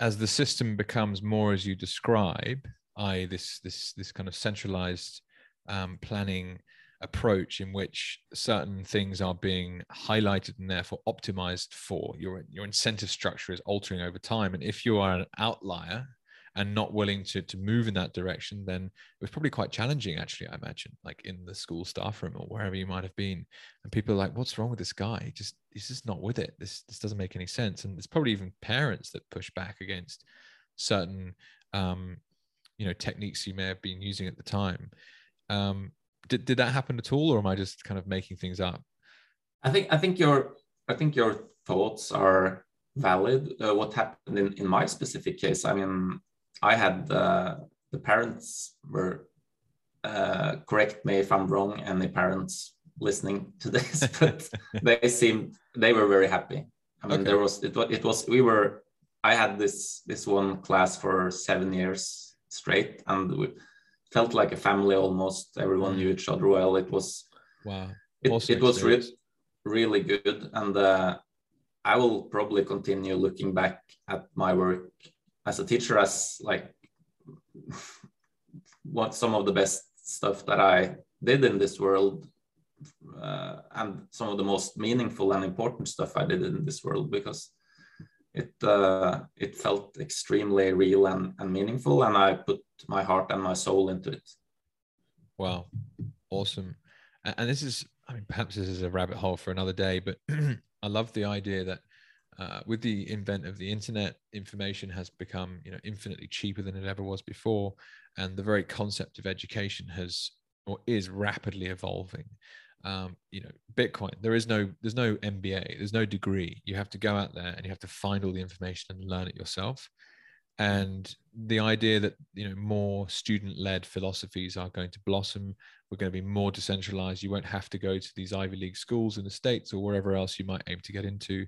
as the system becomes more as you describe, i.e., this this this kind of centralized um, planning approach in which certain things are being highlighted and therefore optimized for your your incentive structure is altering over time and if you are an outlier and not willing to to move in that direction, then it was probably quite challenging, actually. I imagine, like in the school staff room or wherever you might have been, and people are like, "What's wrong with this guy? He just he's just not with it. This this doesn't make any sense." And there's probably even parents that push back against certain, um, you know, techniques you may have been using at the time. Um, did did that happen at all, or am I just kind of making things up? I think I think your I think your thoughts are valid. Uh, what happened in, in my specific case, I mean, I had uh, the parents were uh, correct me if I'm wrong, any parents listening to this, but they seemed they were very happy. I mean, okay. there was it, was it was we were I had this this one class for seven years straight, and we felt like a family almost. Everyone mm. knew each other well. It was wow. It, it was re- really good, and uh, I will probably continue looking back at my work as a teacher as like what some of the best stuff that I did in this world uh, and some of the most meaningful and important stuff I did in this world because it uh, it felt extremely real and, and meaningful and I put my heart and my soul into it. Wow, awesome! And this is, I mean, perhaps this is a rabbit hole for another day, but I love the idea that uh, with the invent of the internet, information has become you know infinitely cheaper than it ever was before, and the very concept of education has or is rapidly evolving. Um, you know, Bitcoin. There is no there's no MBA. There's no degree. You have to go out there and you have to find all the information and learn it yourself. And the idea that you know more student-led philosophies are going to blossom. We're going to be more decentralized. You won't have to go to these Ivy League schools in the states or wherever else you might aim to get into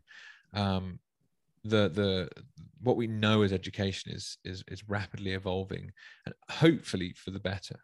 um, the the what we know as education is is is rapidly evolving and hopefully for the better.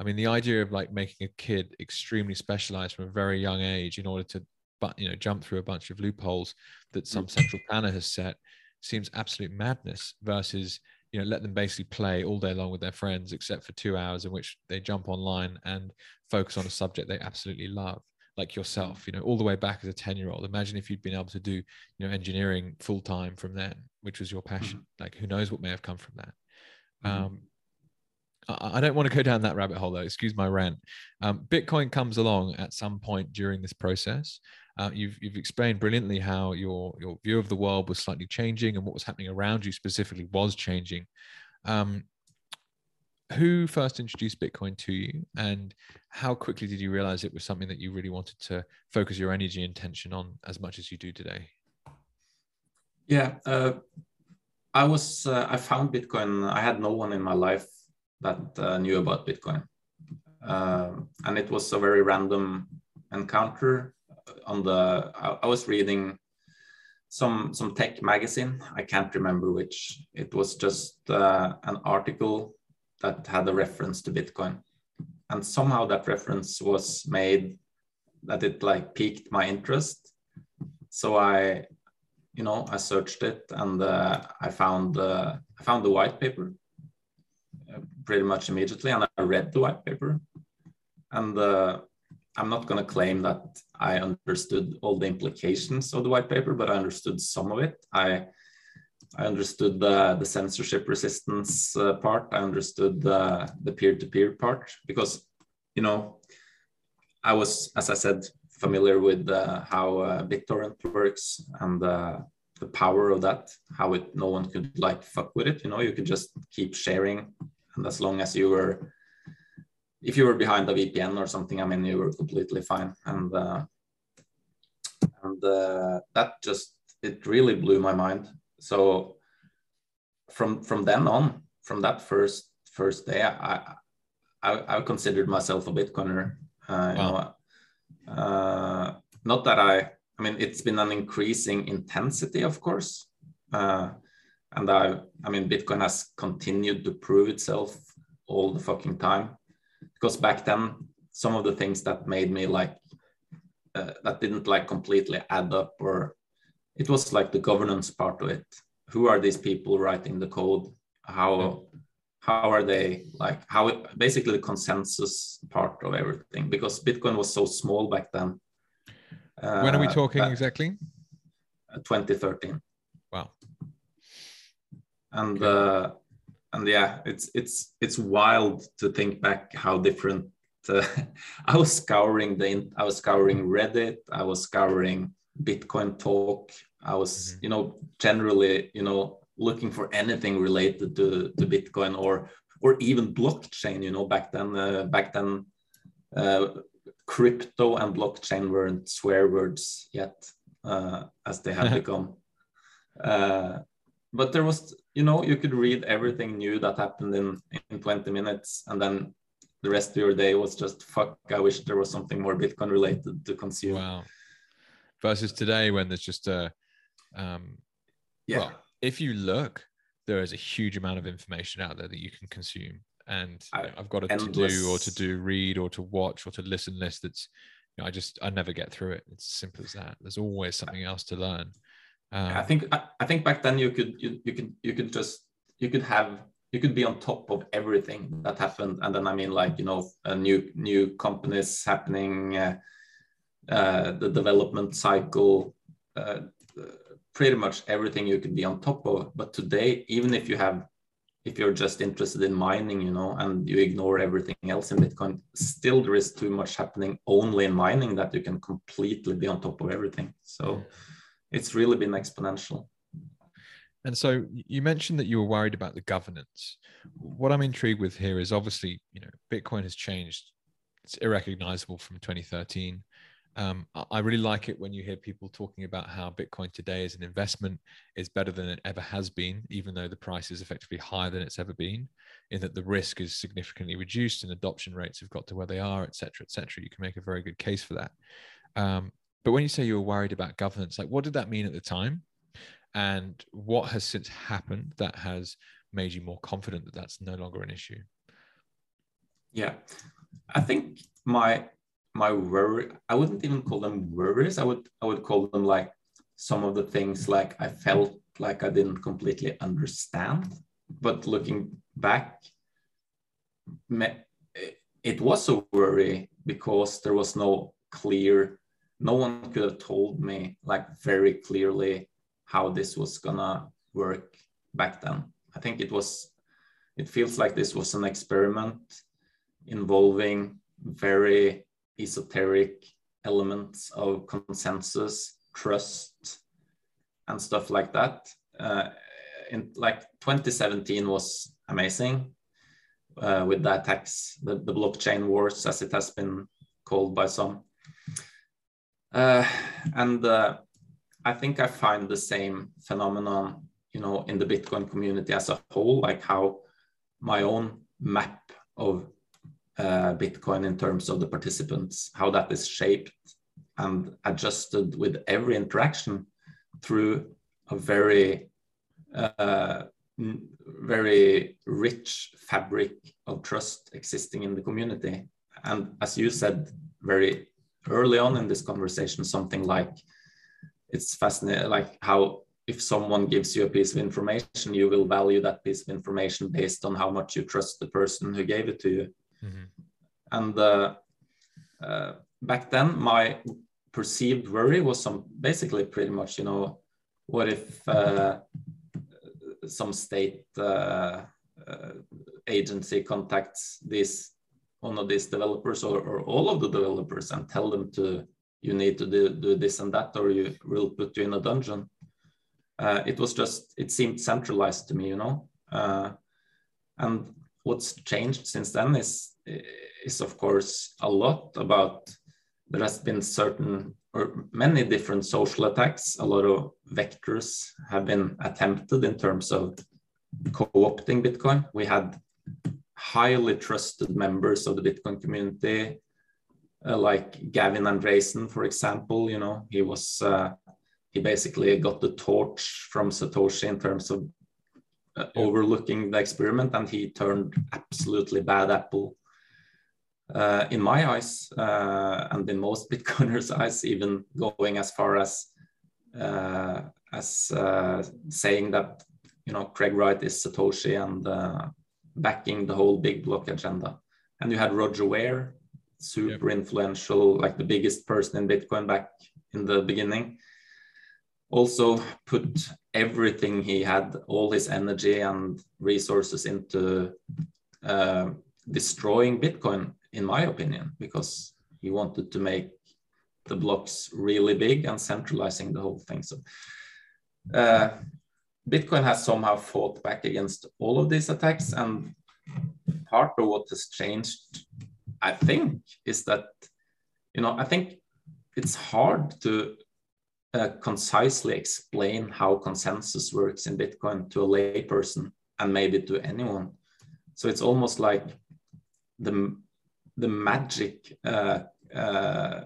I mean the idea of like making a kid extremely specialized from a very young age in order to but you know jump through a bunch of loopholes that some central planner has set seems absolute madness versus you know let them basically play all day long with their friends except for two hours in which they jump online and focus on a subject they absolutely love like yourself you know all the way back as a 10 year old imagine if you'd been able to do you know engineering full time from then which was your passion mm-hmm. like who knows what may have come from that mm-hmm. um I don't want to go down that rabbit hole though. Excuse my rant. Um, Bitcoin comes along at some point during this process. Uh, you've you've explained brilliantly how your your view of the world was slightly changing and what was happening around you specifically was changing. Um, who first introduced Bitcoin to you, and how quickly did you realize it was something that you really wanted to focus your energy and attention on as much as you do today? Yeah, uh, I was uh, I found Bitcoin. I had no one in my life that uh, knew about Bitcoin, um, and it was a very random encounter. On the I, I was reading some some tech magazine. I can't remember which. It was just uh, an article that had a reference to Bitcoin. And somehow that reference was made that it like piqued my interest. So I, you know, I searched it and uh, I found uh, I found the white paper uh, pretty much immediately, and I read the white paper. And uh, I'm not going to claim that I understood all the implications of the white paper, but I understood some of it. I I understood the, the censorship resistance uh, part. I understood the, the peer-to-peer part because, you know, I was, as I said, familiar with uh, how uh, BitTorrent works and uh, the power of that, how it no one could like fuck with it. You know, you could just keep sharing, and as long as you were, if you were behind a VPN or something, I mean, you were completely fine. And uh, and uh, that just it really blew my mind so from from then on, from that first first day, I I, I considered myself a Bitcoiner. Uh, wow. you know, uh, not that I, I mean, it's been an increasing intensity, of course, uh, and I, I mean, Bitcoin has continued to prove itself all the fucking time. Because back then, some of the things that made me like uh, that didn't like completely add up or it was like the governance part of it. Who are these people writing the code? How how are they like how it, basically the consensus part of everything because bitcoin was so small back then. Uh, when are we talking exactly? Uh, 2013 wow. And okay. uh and yeah it's it's it's wild to think back how different uh, i was scouring the i was scouring reddit i was scouring Bitcoin talk. I was, mm-hmm. you know, generally, you know, looking for anything related to, to Bitcoin or or even blockchain. You know, back then, uh, back then, uh, crypto and blockchain weren't swear words yet, uh, as they have become. Uh, but there was, you know, you could read everything new that happened in in 20 minutes, and then the rest of your day was just fuck. I wish there was something more Bitcoin related to consume. Wow versus today when there's just a um yeah. well, if you look there is a huge amount of information out there that you can consume. And know, i've got a endless... to do or to do read or to watch or to listen list that's you know, i just i never get through it. It's as simple as that. There's always something else to learn. Um, i think I, I think back then you could you, you could you could just you could have you could be on top of everything that happened. And then i mean like you know new new companies happening uh, uh, the development cycle, uh, pretty much everything you could be on top of. But today, even if you have, if you're just interested in mining, you know, and you ignore everything else in Bitcoin, still there is too much happening only in mining that you can completely be on top of everything. So it's really been exponential. And so you mentioned that you were worried about the governance. What I'm intrigued with here is obviously, you know, Bitcoin has changed. It's irrecognizable from 2013. Um, I really like it when you hear people talking about how Bitcoin today as an investment is better than it ever has been, even though the price is effectively higher than it's ever been, in that the risk is significantly reduced and adoption rates have got to where they are, et cetera, et cetera. You can make a very good case for that. Um, but when you say you were worried about governance, like what did that mean at the time? And what has since happened that has made you more confident that that's no longer an issue? Yeah, I think my my worry i wouldn't even call them worries i would i would call them like some of the things like i felt like i didn't completely understand but looking back, it was a worry because there was no clear, no one could have told me like very clearly how this was gonna work back then. I think it was, it feels like this was an experiment involving very esoteric elements of consensus, trust, and stuff like that. Uh, in like 2017 was amazing uh, with the attacks, the, the blockchain wars, as it has been called by some. Uh, and uh, I think I find the same phenomenon, you know, in the Bitcoin community as a whole, like how my own map of uh, Bitcoin in terms of the participants, how that is shaped and adjusted with every interaction through a very uh, very rich fabric of trust existing in the community. And as you said very early on in this conversation, something like it's fascinating, like how if someone gives you a piece of information, you will value that piece of information based on how much you trust the person who gave it to you. Mm-hmm. And uh, uh, back then, my perceived worry was some basically pretty much, you know, what if uh, some state uh, uh, agency contacts this one of these developers or, or, all of the developers and tell them to you need to do, do this and that or you will put you in a dungeon uh, it was just it seemed centralized to me you know uh, and what's changed since then is is of course a lot about there has been certain or many different social attacks. A lot of vectors have been attempted in terms of co-opting Bitcoin. We had highly trusted members of the Bitcoin community, uh, like Gavin Andresen, for example. You know, he was uh, he basically got the torch from Satoshi in terms of uh, overlooking the experiment, and he turned absolutely bad apple uh, in my eyes uh, and in most Bitcoiners' eyes, even going as far as uh, as uh, saying that you know Craig Wright is Satoshi and uh, backing the whole big block agenda. And you had Roger Ver, super yep. influential, like the biggest person in Bitcoin back in the beginning. Also put everything he had, all his energy and resources into uh, destroying Bitcoin in my opinion, because he wanted to make the blocks really big and centralizing the whole thing. So uh, Bitcoin has somehow fought back against all of these attacks. And part of what has changed, I think, is that, you know, I think it's hard to uh, concisely explain how consensus works in Bitcoin to a layperson and maybe to anyone. So it's almost like the the magic uh, uh,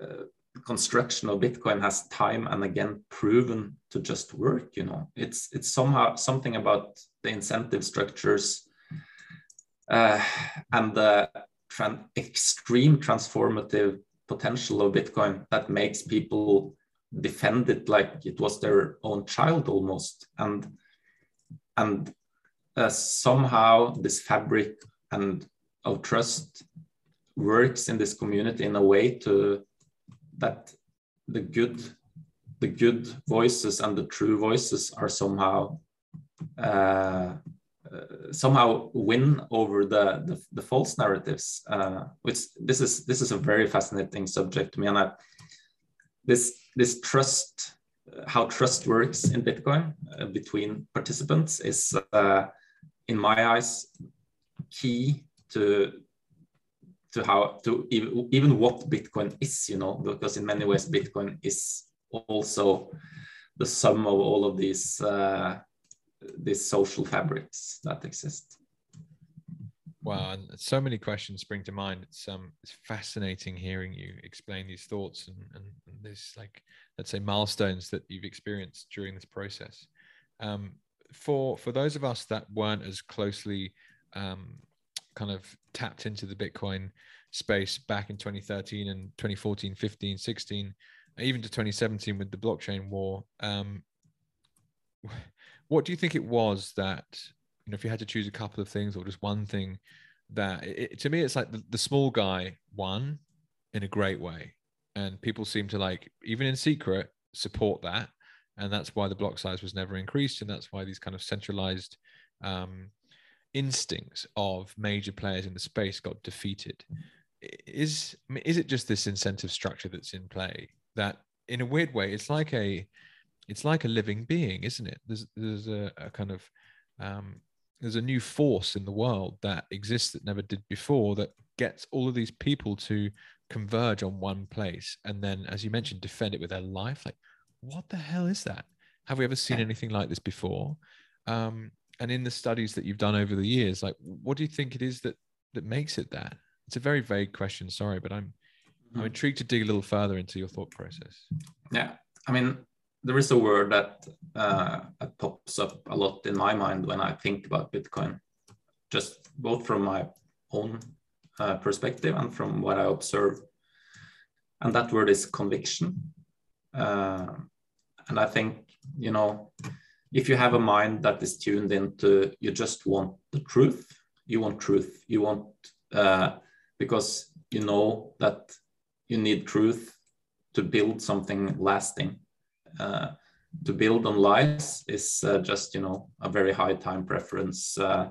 uh, construction of Bitcoin has time and again proven to just work. You know, it's it's somehow something about the incentive structures uh, and the tran extreme transformative potential of Bitcoin that makes people defend it like it was their own child almost, and and uh, somehow this fabric and of trust works in this community in a way to that the good the good voices and the true voices are somehow uh, uh, somehow win over the the, the false narratives uh, which this is this is a very fascinating subject. To me and I, this this trust how trust works in bitcoin uh, between participants is uh, in my eyes key to to how to even, even what Bitcoin is, you know, because in many ways Bitcoin is also the sum of all of these uh, these social fabrics that exist. Wow, and so many questions spring to mind. It's um, it's fascinating hearing you explain these thoughts and and, and this like let's say milestones that you've experienced during this process. Um, for for those of us that weren't as closely um, kind of tapped into the Bitcoin space back in 2013 and 2014, 15, 16, even to 2017 with the blockchain war. Um, what do you think it was that you know if you had to choose a couple of things or just one thing that it, to me it's like the, the small guy won in a great way. And people seem to like even in secret support that. And that's why the block size was never increased. And that's why these kind of centralized um, instincts of major players in the space got defeated. Is I mean, is it just this incentive structure that's in play that in a weird way it's like a it's like a living being isn't it? There's there's a, a kind of um, there's a new force in the world that exists that never did before that gets all of these people to converge on one place and then as you mentioned defend it with their life. Like what the hell is that? Have we ever seen anything like this before? Um, and in the studies that you've done over the years like what do you think it is that that makes it that? It's a very vague question sorry but i'm mm-hmm. i'm intrigued to dig a little further into your thought process. Yeah. I mean there is a word that uh, pops up a lot in my mind when i think about bitcoin just both from my own uh, perspective and from what i observe. And that word is conviction. Uh, and i think you know if you have a mind that is tuned into you just want the truth you want truth you want uh, because you know that you need truth to build something lasting uh, to build on lies is uh, just you know a very high time preference uh,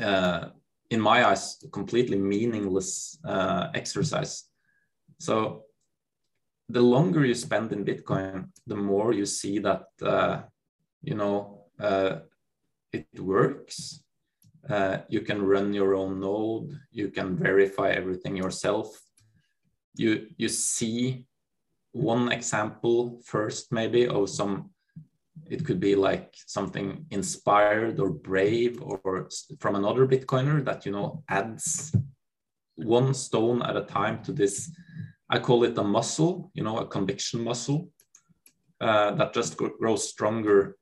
uh, in my eyes completely meaningless exercise so the longer you spend in bitcoin the more you see that you know, it works. You can run your own node. You can verify everything yourself. You you see one example first, maybe of some. It could be like something inspired or brave or from another Bitcoiner that you know adds one stone at a time to this. I call it a muscle, you know, a conviction muscle uh, that just grows stronger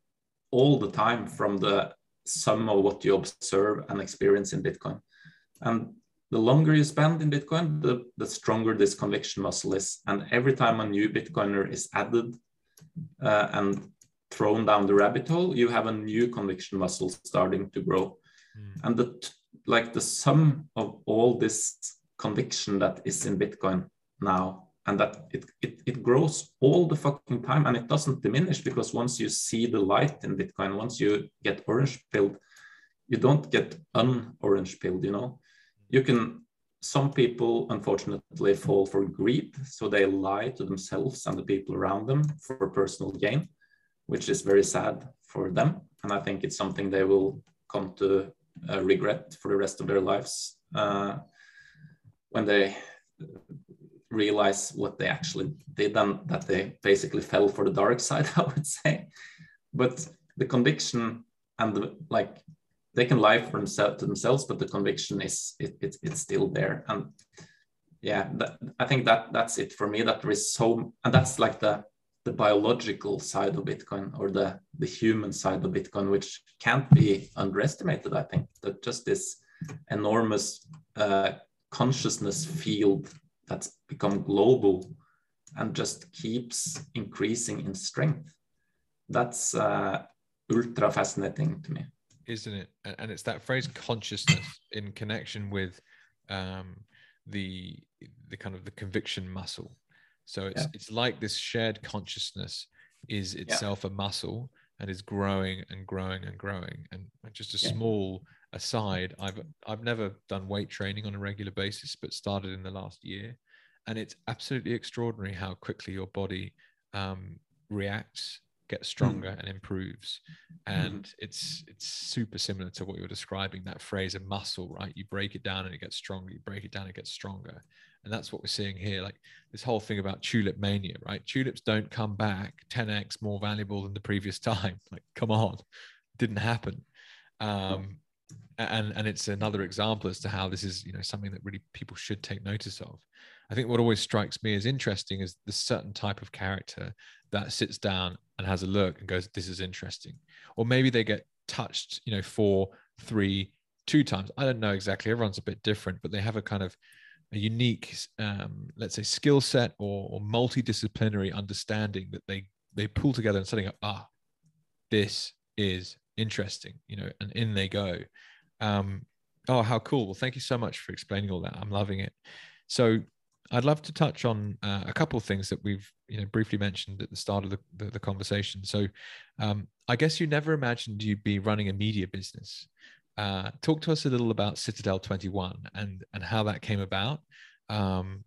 all the time from the sum of what you observe and experience in Bitcoin. And the longer you spend in Bitcoin, the, the stronger this conviction muscle is. And every time a new Bitcoiner is added uh, and thrown down the rabbit hole, you have a new conviction muscle starting to grow. Mm. And the like the sum of all this conviction that is in Bitcoin now and that it, it, it grows all the fucking time and it doesn't diminish because once you see the light in Bitcoin, once you get orange pilled, you don't get un-orange pilled, you know. You can some people unfortunately fall for greed, so they lie to themselves and the people around them for personal gain, which is very sad for them. And I think it's something they will come to uh, regret for the rest of their lives uh, when they realize what they actually did and that they basically fell for the dark side i would say but the conviction and the like they can lie for themselves to themselves but the conviction is it, it, it's still there and yeah that, i think that that's it for me that there is so and that's like the the biological side of bitcoin or the the human side of bitcoin which can't be underestimated i think that just this enormous uh, consciousness field that's become global and just keeps increasing in strength. That's uh, ultra fascinating to me. Isn't it? And it's that phrase consciousness in connection with um, the the kind of the conviction muscle. So it's yeah. it's like this shared consciousness is itself yeah. a muscle and is growing and growing and growing. And just a yeah. small aside, I've I've never done weight training on a regular basis, but started in the last year, and it's absolutely extraordinary how quickly your body um, reacts, gets stronger, mm. and improves. And mm. it's it's super similar to what you're describing. That phrase, a muscle, right? You break it down and it gets stronger. You break it down, and it gets stronger. And that's what we're seeing here. Like this whole thing about tulip mania, right? Tulips don't come back 10x more valuable than the previous time. Like, come on, didn't happen. Um, and and it's another example as to how this is you know something that really people should take notice of i think what always strikes me as interesting is the certain type of character that sits down and has a look and goes this is interesting or maybe they get touched you know four three two times i don't know exactly everyone's a bit different but they have a kind of a unique um, let's say skill set or, or multidisciplinary understanding that they they pull together and setting up ah this is interesting, you know, and in they go. Um, oh, how cool. Well, thank you so much for explaining all that. I'm loving it. So I'd love to touch on uh, a couple of things that we've you know briefly mentioned at the start of the, the, the conversation. So um, I guess you never imagined you'd be running a media business. Uh, talk to us a little about Citadel 21 and and how that came about. Um,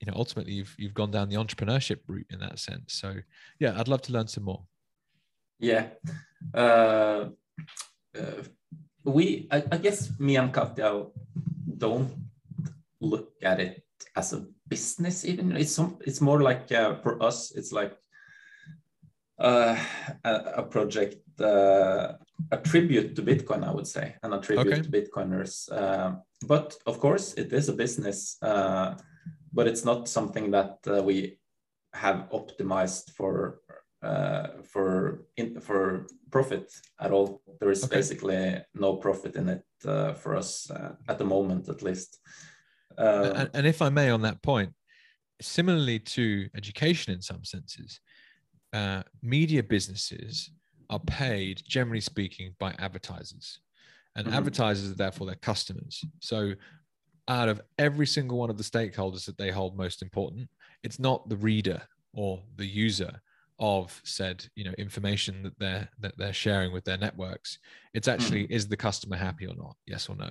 you know, ultimately you've you've gone down the entrepreneurship route in that sense. So yeah, I'd love to learn some more. Yeah. Uh, uh, we, I, I, guess me and Katja don't look at it as a business even. It's some, it's more like uh, for us, it's like uh, a, a, project, uh, a tribute to Bitcoin, I would say, and a tribute okay. to Bitcoiners. Uh, but of course, it is a business, uh, but it's not something that uh, we have optimized for uh, for in, for profit at all. There is okay. basically no profit in it uh, for us uh, at the moment, at least. Uh, and, and, if I may, on that point, similarly to education in some senses, uh, media businesses are paid, generally speaking, by advertisers, and mm-hmm. advertisers are therefore their customers. So, out of every single one of the stakeholders that they hold most important, it's not the reader or the user of said you know information that they're that they're sharing with their networks it's actually mm. is the customer happy or not yes or no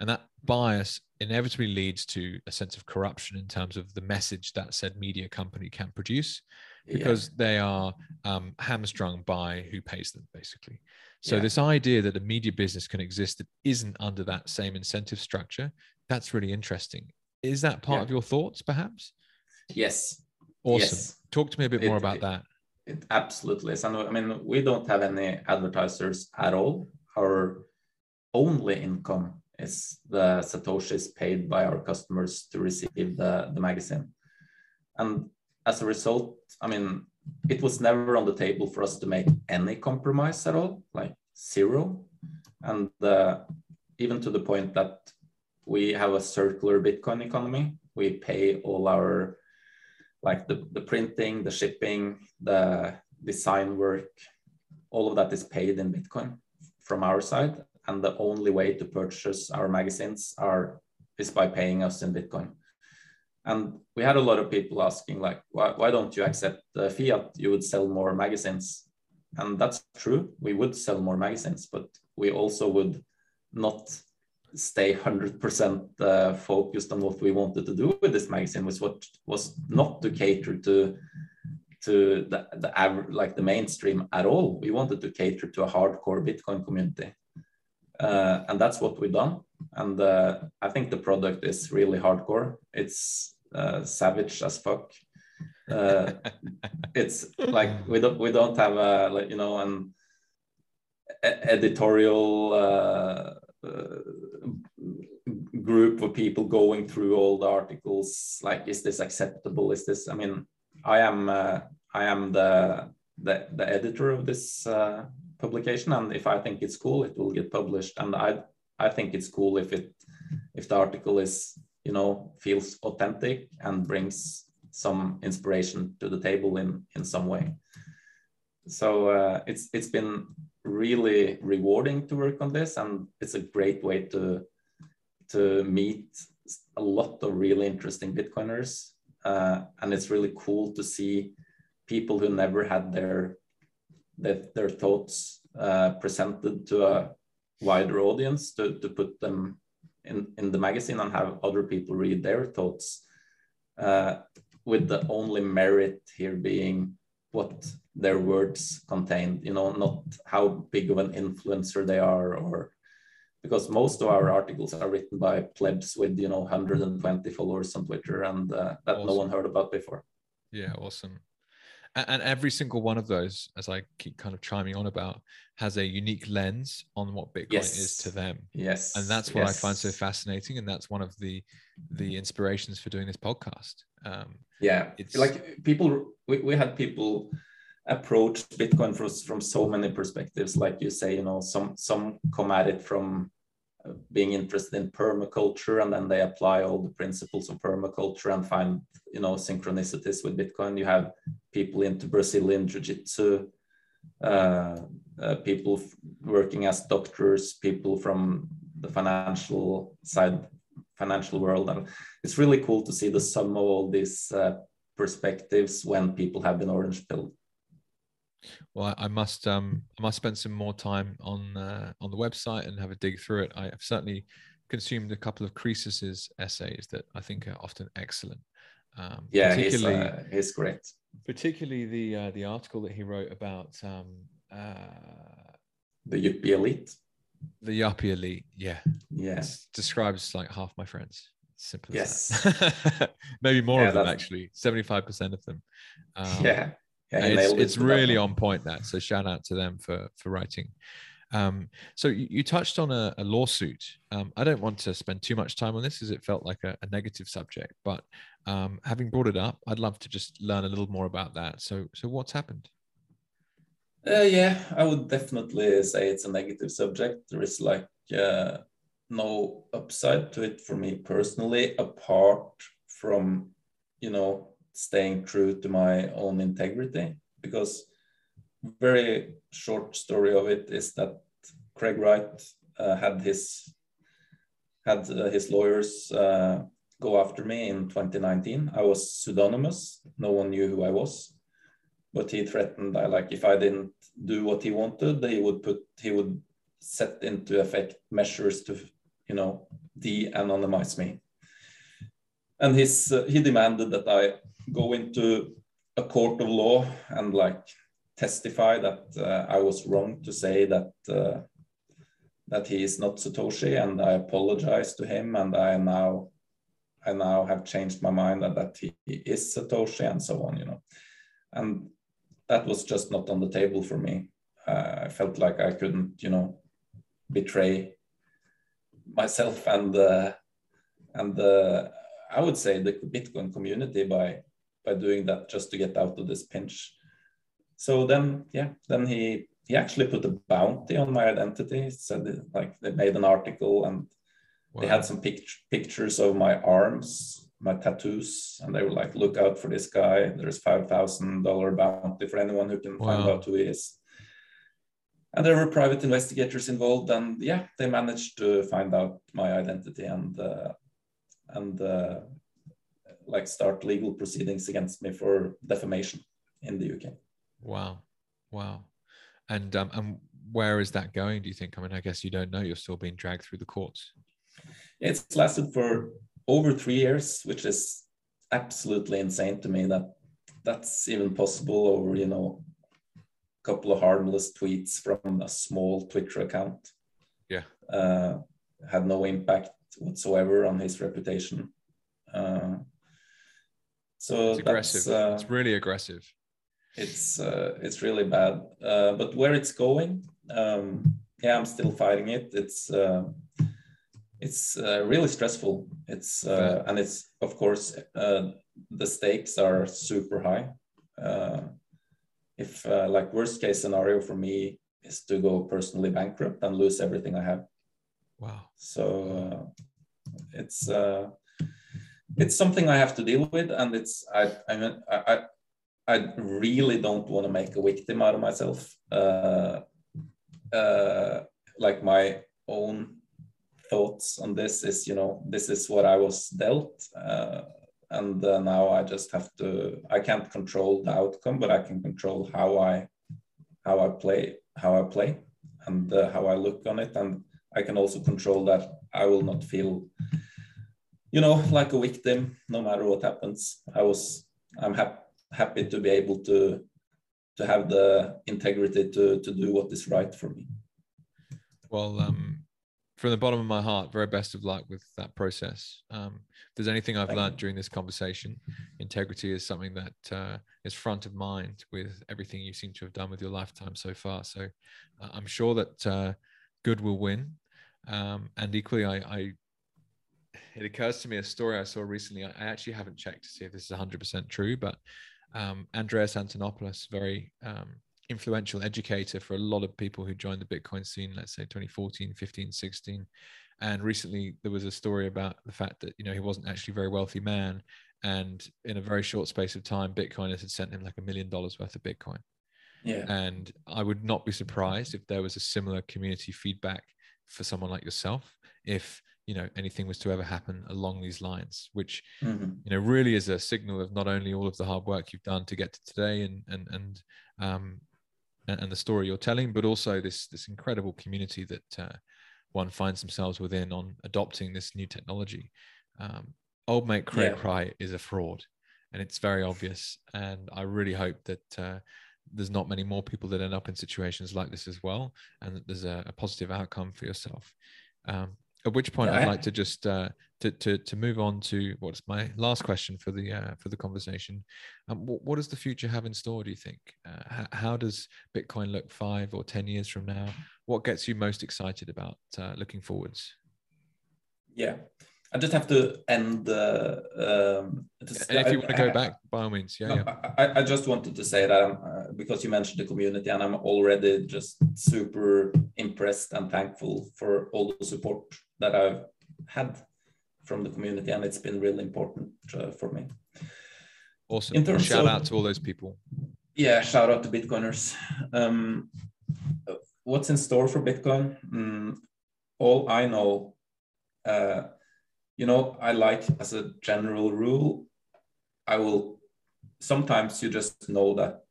and that bias inevitably leads to a sense of corruption in terms of the message that said media company can produce because yeah. they are um, hamstrung by who pays them basically so yeah. this idea that a media business can exist that isn't under that same incentive structure that's really interesting is that part yeah. of your thoughts perhaps yes awesome yes. talk to me a bit more about it, that it absolutely is. And I mean, we don't have any advertisers at all. Our only income is the Satoshis paid by our customers to receive the, the magazine. And as a result, I mean, it was never on the table for us to make any compromise at all, like zero. And uh, even to the point that we have a circular Bitcoin economy. We pay all our like the, the printing, the shipping, the design work, all of that is paid in Bitcoin from our side. And the only way to purchase our magazines are is by paying us in Bitcoin. And we had a lot of people asking, like, why, why don't you accept the fiat? You would sell more magazines. And that's true. We would sell more magazines, but we also would not stay 100% uh, focused on what we wanted to do with this magazine was what was not to cater to to the, the average like the mainstream at all. We wanted to cater to a hardcore bitcoin community. Uh, and that's what we've done. And uh, i think the product is really hardcore. It's uh, savage as fuck. Uh, it's like we don't we don't have a like you know an editorial uh, uh, group of people going through all the articles like is this acceptable? Is this i mean i am uh, i am the, the the editor of this uh, publication and if i think it's cool it will get published. And i i think it's cool if it if the article is you know feels authentic and brings some inspiration to the table in in some way. So uh, it's it's been really rewarding to work on this and it's a great way to to meet a lot of really interesting bitcoiners uh, and it's really cool to see people who never had their their, their thoughts uh, presented to a wider audience to, to put them in, in the magazine and have other people read their thoughts uh, with the only merit here being what their words contained, you know, not how big of an influencer they are or because most of our articles are written by plebs with, you know, 120 followers on Twitter and uh, that awesome. no one heard about before. Yeah, awesome. And every single one of those, as I keep kind of chiming on about, has a unique lens on what Bitcoin yes. is to them. Yes. And that's what yes. I find so fascinating. And that's one of the the inspirations for doing this podcast. Um, yeah. It's like people we, we had people approach Bitcoin from, from so many perspectives. Like you say, you know, some some come at it from uh, being interested in permaculture and then they apply all the principles of permaculture and find you know synchronicities with bitcoin you have people into brazilian jiu-jitsu uh, uh, people working as doctors, people from the financial side, financial world, and it's really cool to see the sum of all these uh, perspectives when people have been orange pilled. Well, I must um, I must spend some more time on uh, on the website and have a dig through it. I have certainly consumed a couple of Croesus's essays that I think are often excellent. Um, yeah, particularly, he's, uh, he's great. Particularly the uh, the article that he wrote about um, uh, the Yuppie elite. The Yuppie elite, yeah, yes, describes like half my friends. Simple yes, maybe more yeah, of them actually. Seventy five percent of them. Um, yeah it's, it's really on point that. So shout out to them for for writing. Um, so you, you, touched on a, a lawsuit. Um, I don't want to spend too much time on this as it felt like a, a negative subject, but um, having brought it up, I'd love to just learn a little more about that. So, so what's happened? Uh, yeah, I would definitely say it's a negative subject. There is like uh, no upside to it for me personally, apart from, you know, staying true to my own integrity. Because very short story of it is that Craig Wright uh, had his had uh, his lawyers uh, go after me in 2019. I was pseudonymous; no one knew who I was. But he threatened I like, if I didn't do what he wanted, he would put he would set into effect measures to, you know, de-anonymize me. And his uh, he demanded that I go into a court of law and like testify that uh, I was wrong to say that uh, that he is not Satoshi, and I apologize to him, and I now I now have changed my mind that, that he is Satoshi, and so on, you know, and that was just not on the table for me. Uh, I felt like I couldn't, you know, betray myself and uh, and uh, I would say the Bitcoin community by by doing that just to get out of this pinch so then yeah then he he actually put a bounty on my identity he said it, like they made an article and wow. they had some pict- pictures of my arms my tattoos and they were like look out for this guy there's five thousand dollar bounty for anyone who can wow. find out who he is and there were private investigators involved and yeah they managed to find out my identity and uh, and uh, like start legal proceedings against me for defamation in the uk Wow, wow, and um, and where is that going? Do you think? I mean, I guess you don't know. You're still being dragged through the courts. It's lasted for over three years, which is absolutely insane to me. That that's even possible over you know a couple of harmless tweets from a small Twitter account. Yeah, uh, had no impact whatsoever on his reputation. Uh, so it's aggressive. Uh, it's really aggressive it's uh, it's really bad. Uh, but where it's going, um, yeah, I'm still fighting it. It's uh, it's uh, really stressful. It's uh, and it's of course uh, the stakes are super high. if like worst case scenario for me is to go personally bankrupt and lose everything I have. Wow. So it's it's something I have to deal with, and it's I I mean I I really don't want to make a victim out of myself. Uh, uh, like my own thoughts on this is, you know, this is what I was dealt, uh, and uh, now I just have to. I can't control the outcome, but I can control how I how I play, how I play, and uh, how I look on it, and I can also control that I will not feel, you know, like a victim no matter what happens. I was. I'm happy happy to be able to to have the integrity to to do what is right for me. Well, um, from the bottom of my heart, very best of luck with that process. Um, if there's anything I've Thank learned you. during this conversation, integrity is something that uh, is front of mind with everything you seem to have done with your lifetime so far. So uh, I'm sure that uh, good will win. Um, and equally, I, I, it occurs to me a story I saw recently. I actually haven't checked to see if this is 100% true, but um, Andreas Antonopoulos, very um, influential educator for a lot of people who joined the Bitcoin scene, let's say 2014, 15, 16. And recently there was a story about the fact that, you know, he wasn't actually a very wealthy man. And in a very short space of time, Bitcoiners had sent him like a million dollars worth of Bitcoin. Yeah. And I would not be surprised if there was a similar community feedback for someone like yourself if you know anything was to ever happen along these lines which mm-hmm. you know really is a signal of not only all of the hard work you've done to get to today and and and um and, the story you're telling but also this this incredible community that uh, one finds themselves within on adopting this new technology um, old mate craig yeah. cry is a fraud and it's very obvious and i really hope that uh, there's not many more people that end up in situations like this as well and that there's a, a positive outcome for yourself um, at which point yeah, I'd like to just uh, to, to to move on to what's my last question for the uh, for the conversation. Um, what, what, does the future have in store? Do you think? Uh, how, how, does Bitcoin look five or ten years from now? What gets you most excited about uh, looking forwards? Yeah, I just have to end. Uh, um, if you want to go back, by all means, yeah. No, yeah. I, I, just wanted to say that uh, because you mentioned the community, and I'm already just super impressed and thankful for all the support that I've had from the community, and it's been really important uh, for me. Awesome. In terms shout of, out to all those people. Yeah, shout out to Bitcoiners. Um, what's in store for Bitcoin? Mm, all I know. Uh, you know, I like as a general rule, I will sometimes you just know that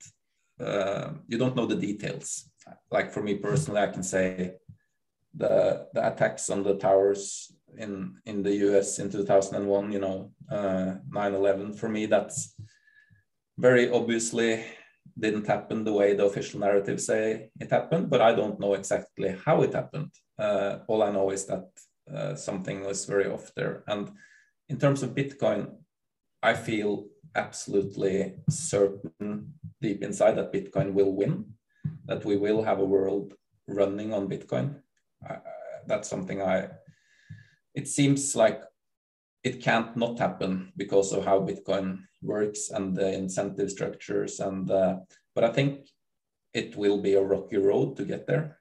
uh, you don't know the details. Like for me personally, I can say the the attacks on the towers in in the US in 2001, you know, uh, 9/11. For me, that's very obviously didn't happen the way the official narrative say it happened, but I don't know exactly how it happened. Uh, all I know is that uh, something was very off there. And in terms of Bitcoin, I feel absolutely certain deep inside that Bitcoin will win, that we will have a world running on Bitcoin. Uh, that's something I, it seems like it can't not happen because of how Bitcoin works and the incentive structures. And, uh, but I think it will be a rocky road to get there.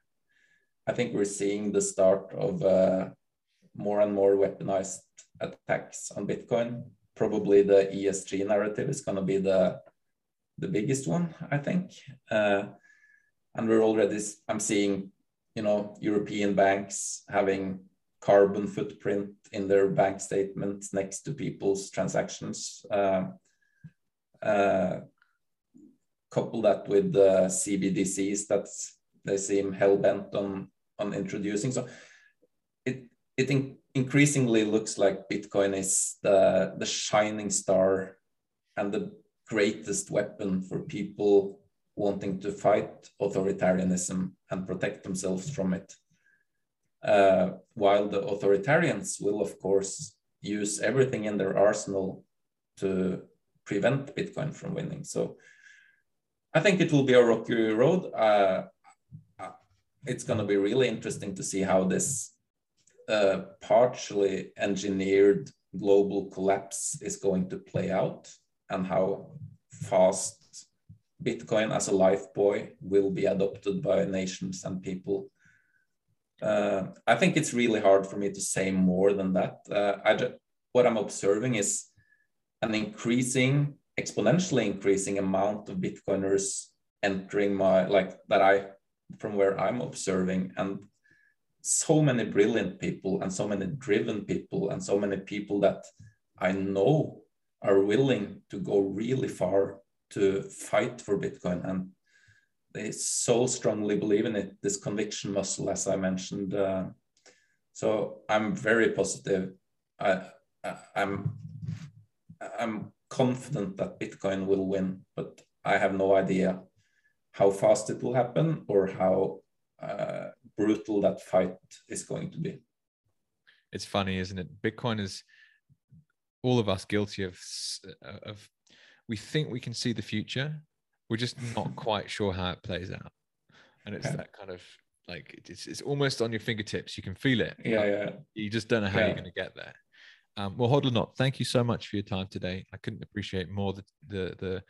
I think we're seeing the start of uh, more and more weaponized attacks on Bitcoin. Probably the ESG narrative is going to be the the biggest one, I think. Uh, and we're already, I'm seeing, you know, European banks having carbon footprint in their bank statements next to people's transactions. Uh, uh, couple that with the CBDCs that they seem hell bent on on introducing. So it it increasingly looks like Bitcoin is the, the shining star and the greatest weapon for people wanting to fight authoritarianism and protect themselves from it. Uh, while the authoritarians will, of course, use everything in their arsenal to prevent Bitcoin from winning. So I think it will be a rocky road. Uh, uh it's going to be really interesting to see how this uh, partially engineered global collapse is going to play out and how fast Bitcoin as a life buoy will be adopted by nations and people. Uh, I think it's really hard for me to say more than that. Uh, what I'm observing is an increasing, exponentially increasing amount of Bitcoiners entering my like that I from where I'm observing and so many brilliant people and so many driven people and so many people that I know are willing to go really far to fight for Bitcoin. And they so strongly believe in it, this conviction muscle, as I mentioned. Uh, so I'm very positive. I, I, I'm, I'm confident that Bitcoin will win, but I have no idea how fast it will happen or how uh, brutal that fight is going to be. It's funny, isn't it? Bitcoin is all of us guilty of of we think we can see the future, we're just not quite sure how it plays out, and it's okay. that kind of like it's, it's almost on your fingertips. You can feel it. Yeah, yeah. You just don't know how yeah. you're going to get there. Um, well, Hodlonaut. Thank you so much for your time today. I couldn't appreciate more the the the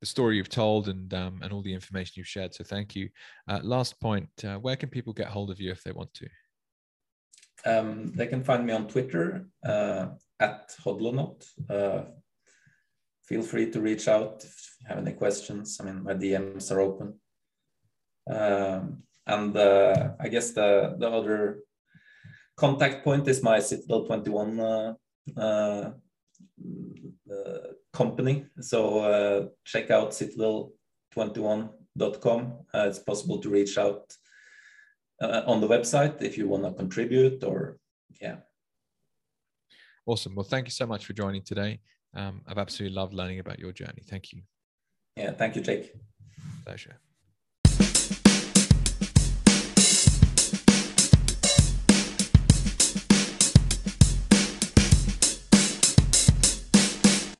the story you've told and um, and all the information you've shared. So thank you. Uh, last point: uh, where can people get hold of you if they want to? Um, they can find me on Twitter uh, at Hodlonaut. Uh, feel free to reach out if you have any questions. I mean, my DMs are open. Um, and uh, I guess the the other contact point is my Citadel 21 uh, uh, uh, company. So uh, check out citadel21.com. Uh, it's possible to reach out uh, on the website if you want to contribute or yeah. Awesome. Well, thank you so much for joining today. Um, I've absolutely loved learning about your journey. Thank you. Yeah, thank you, Jake. Pleasure.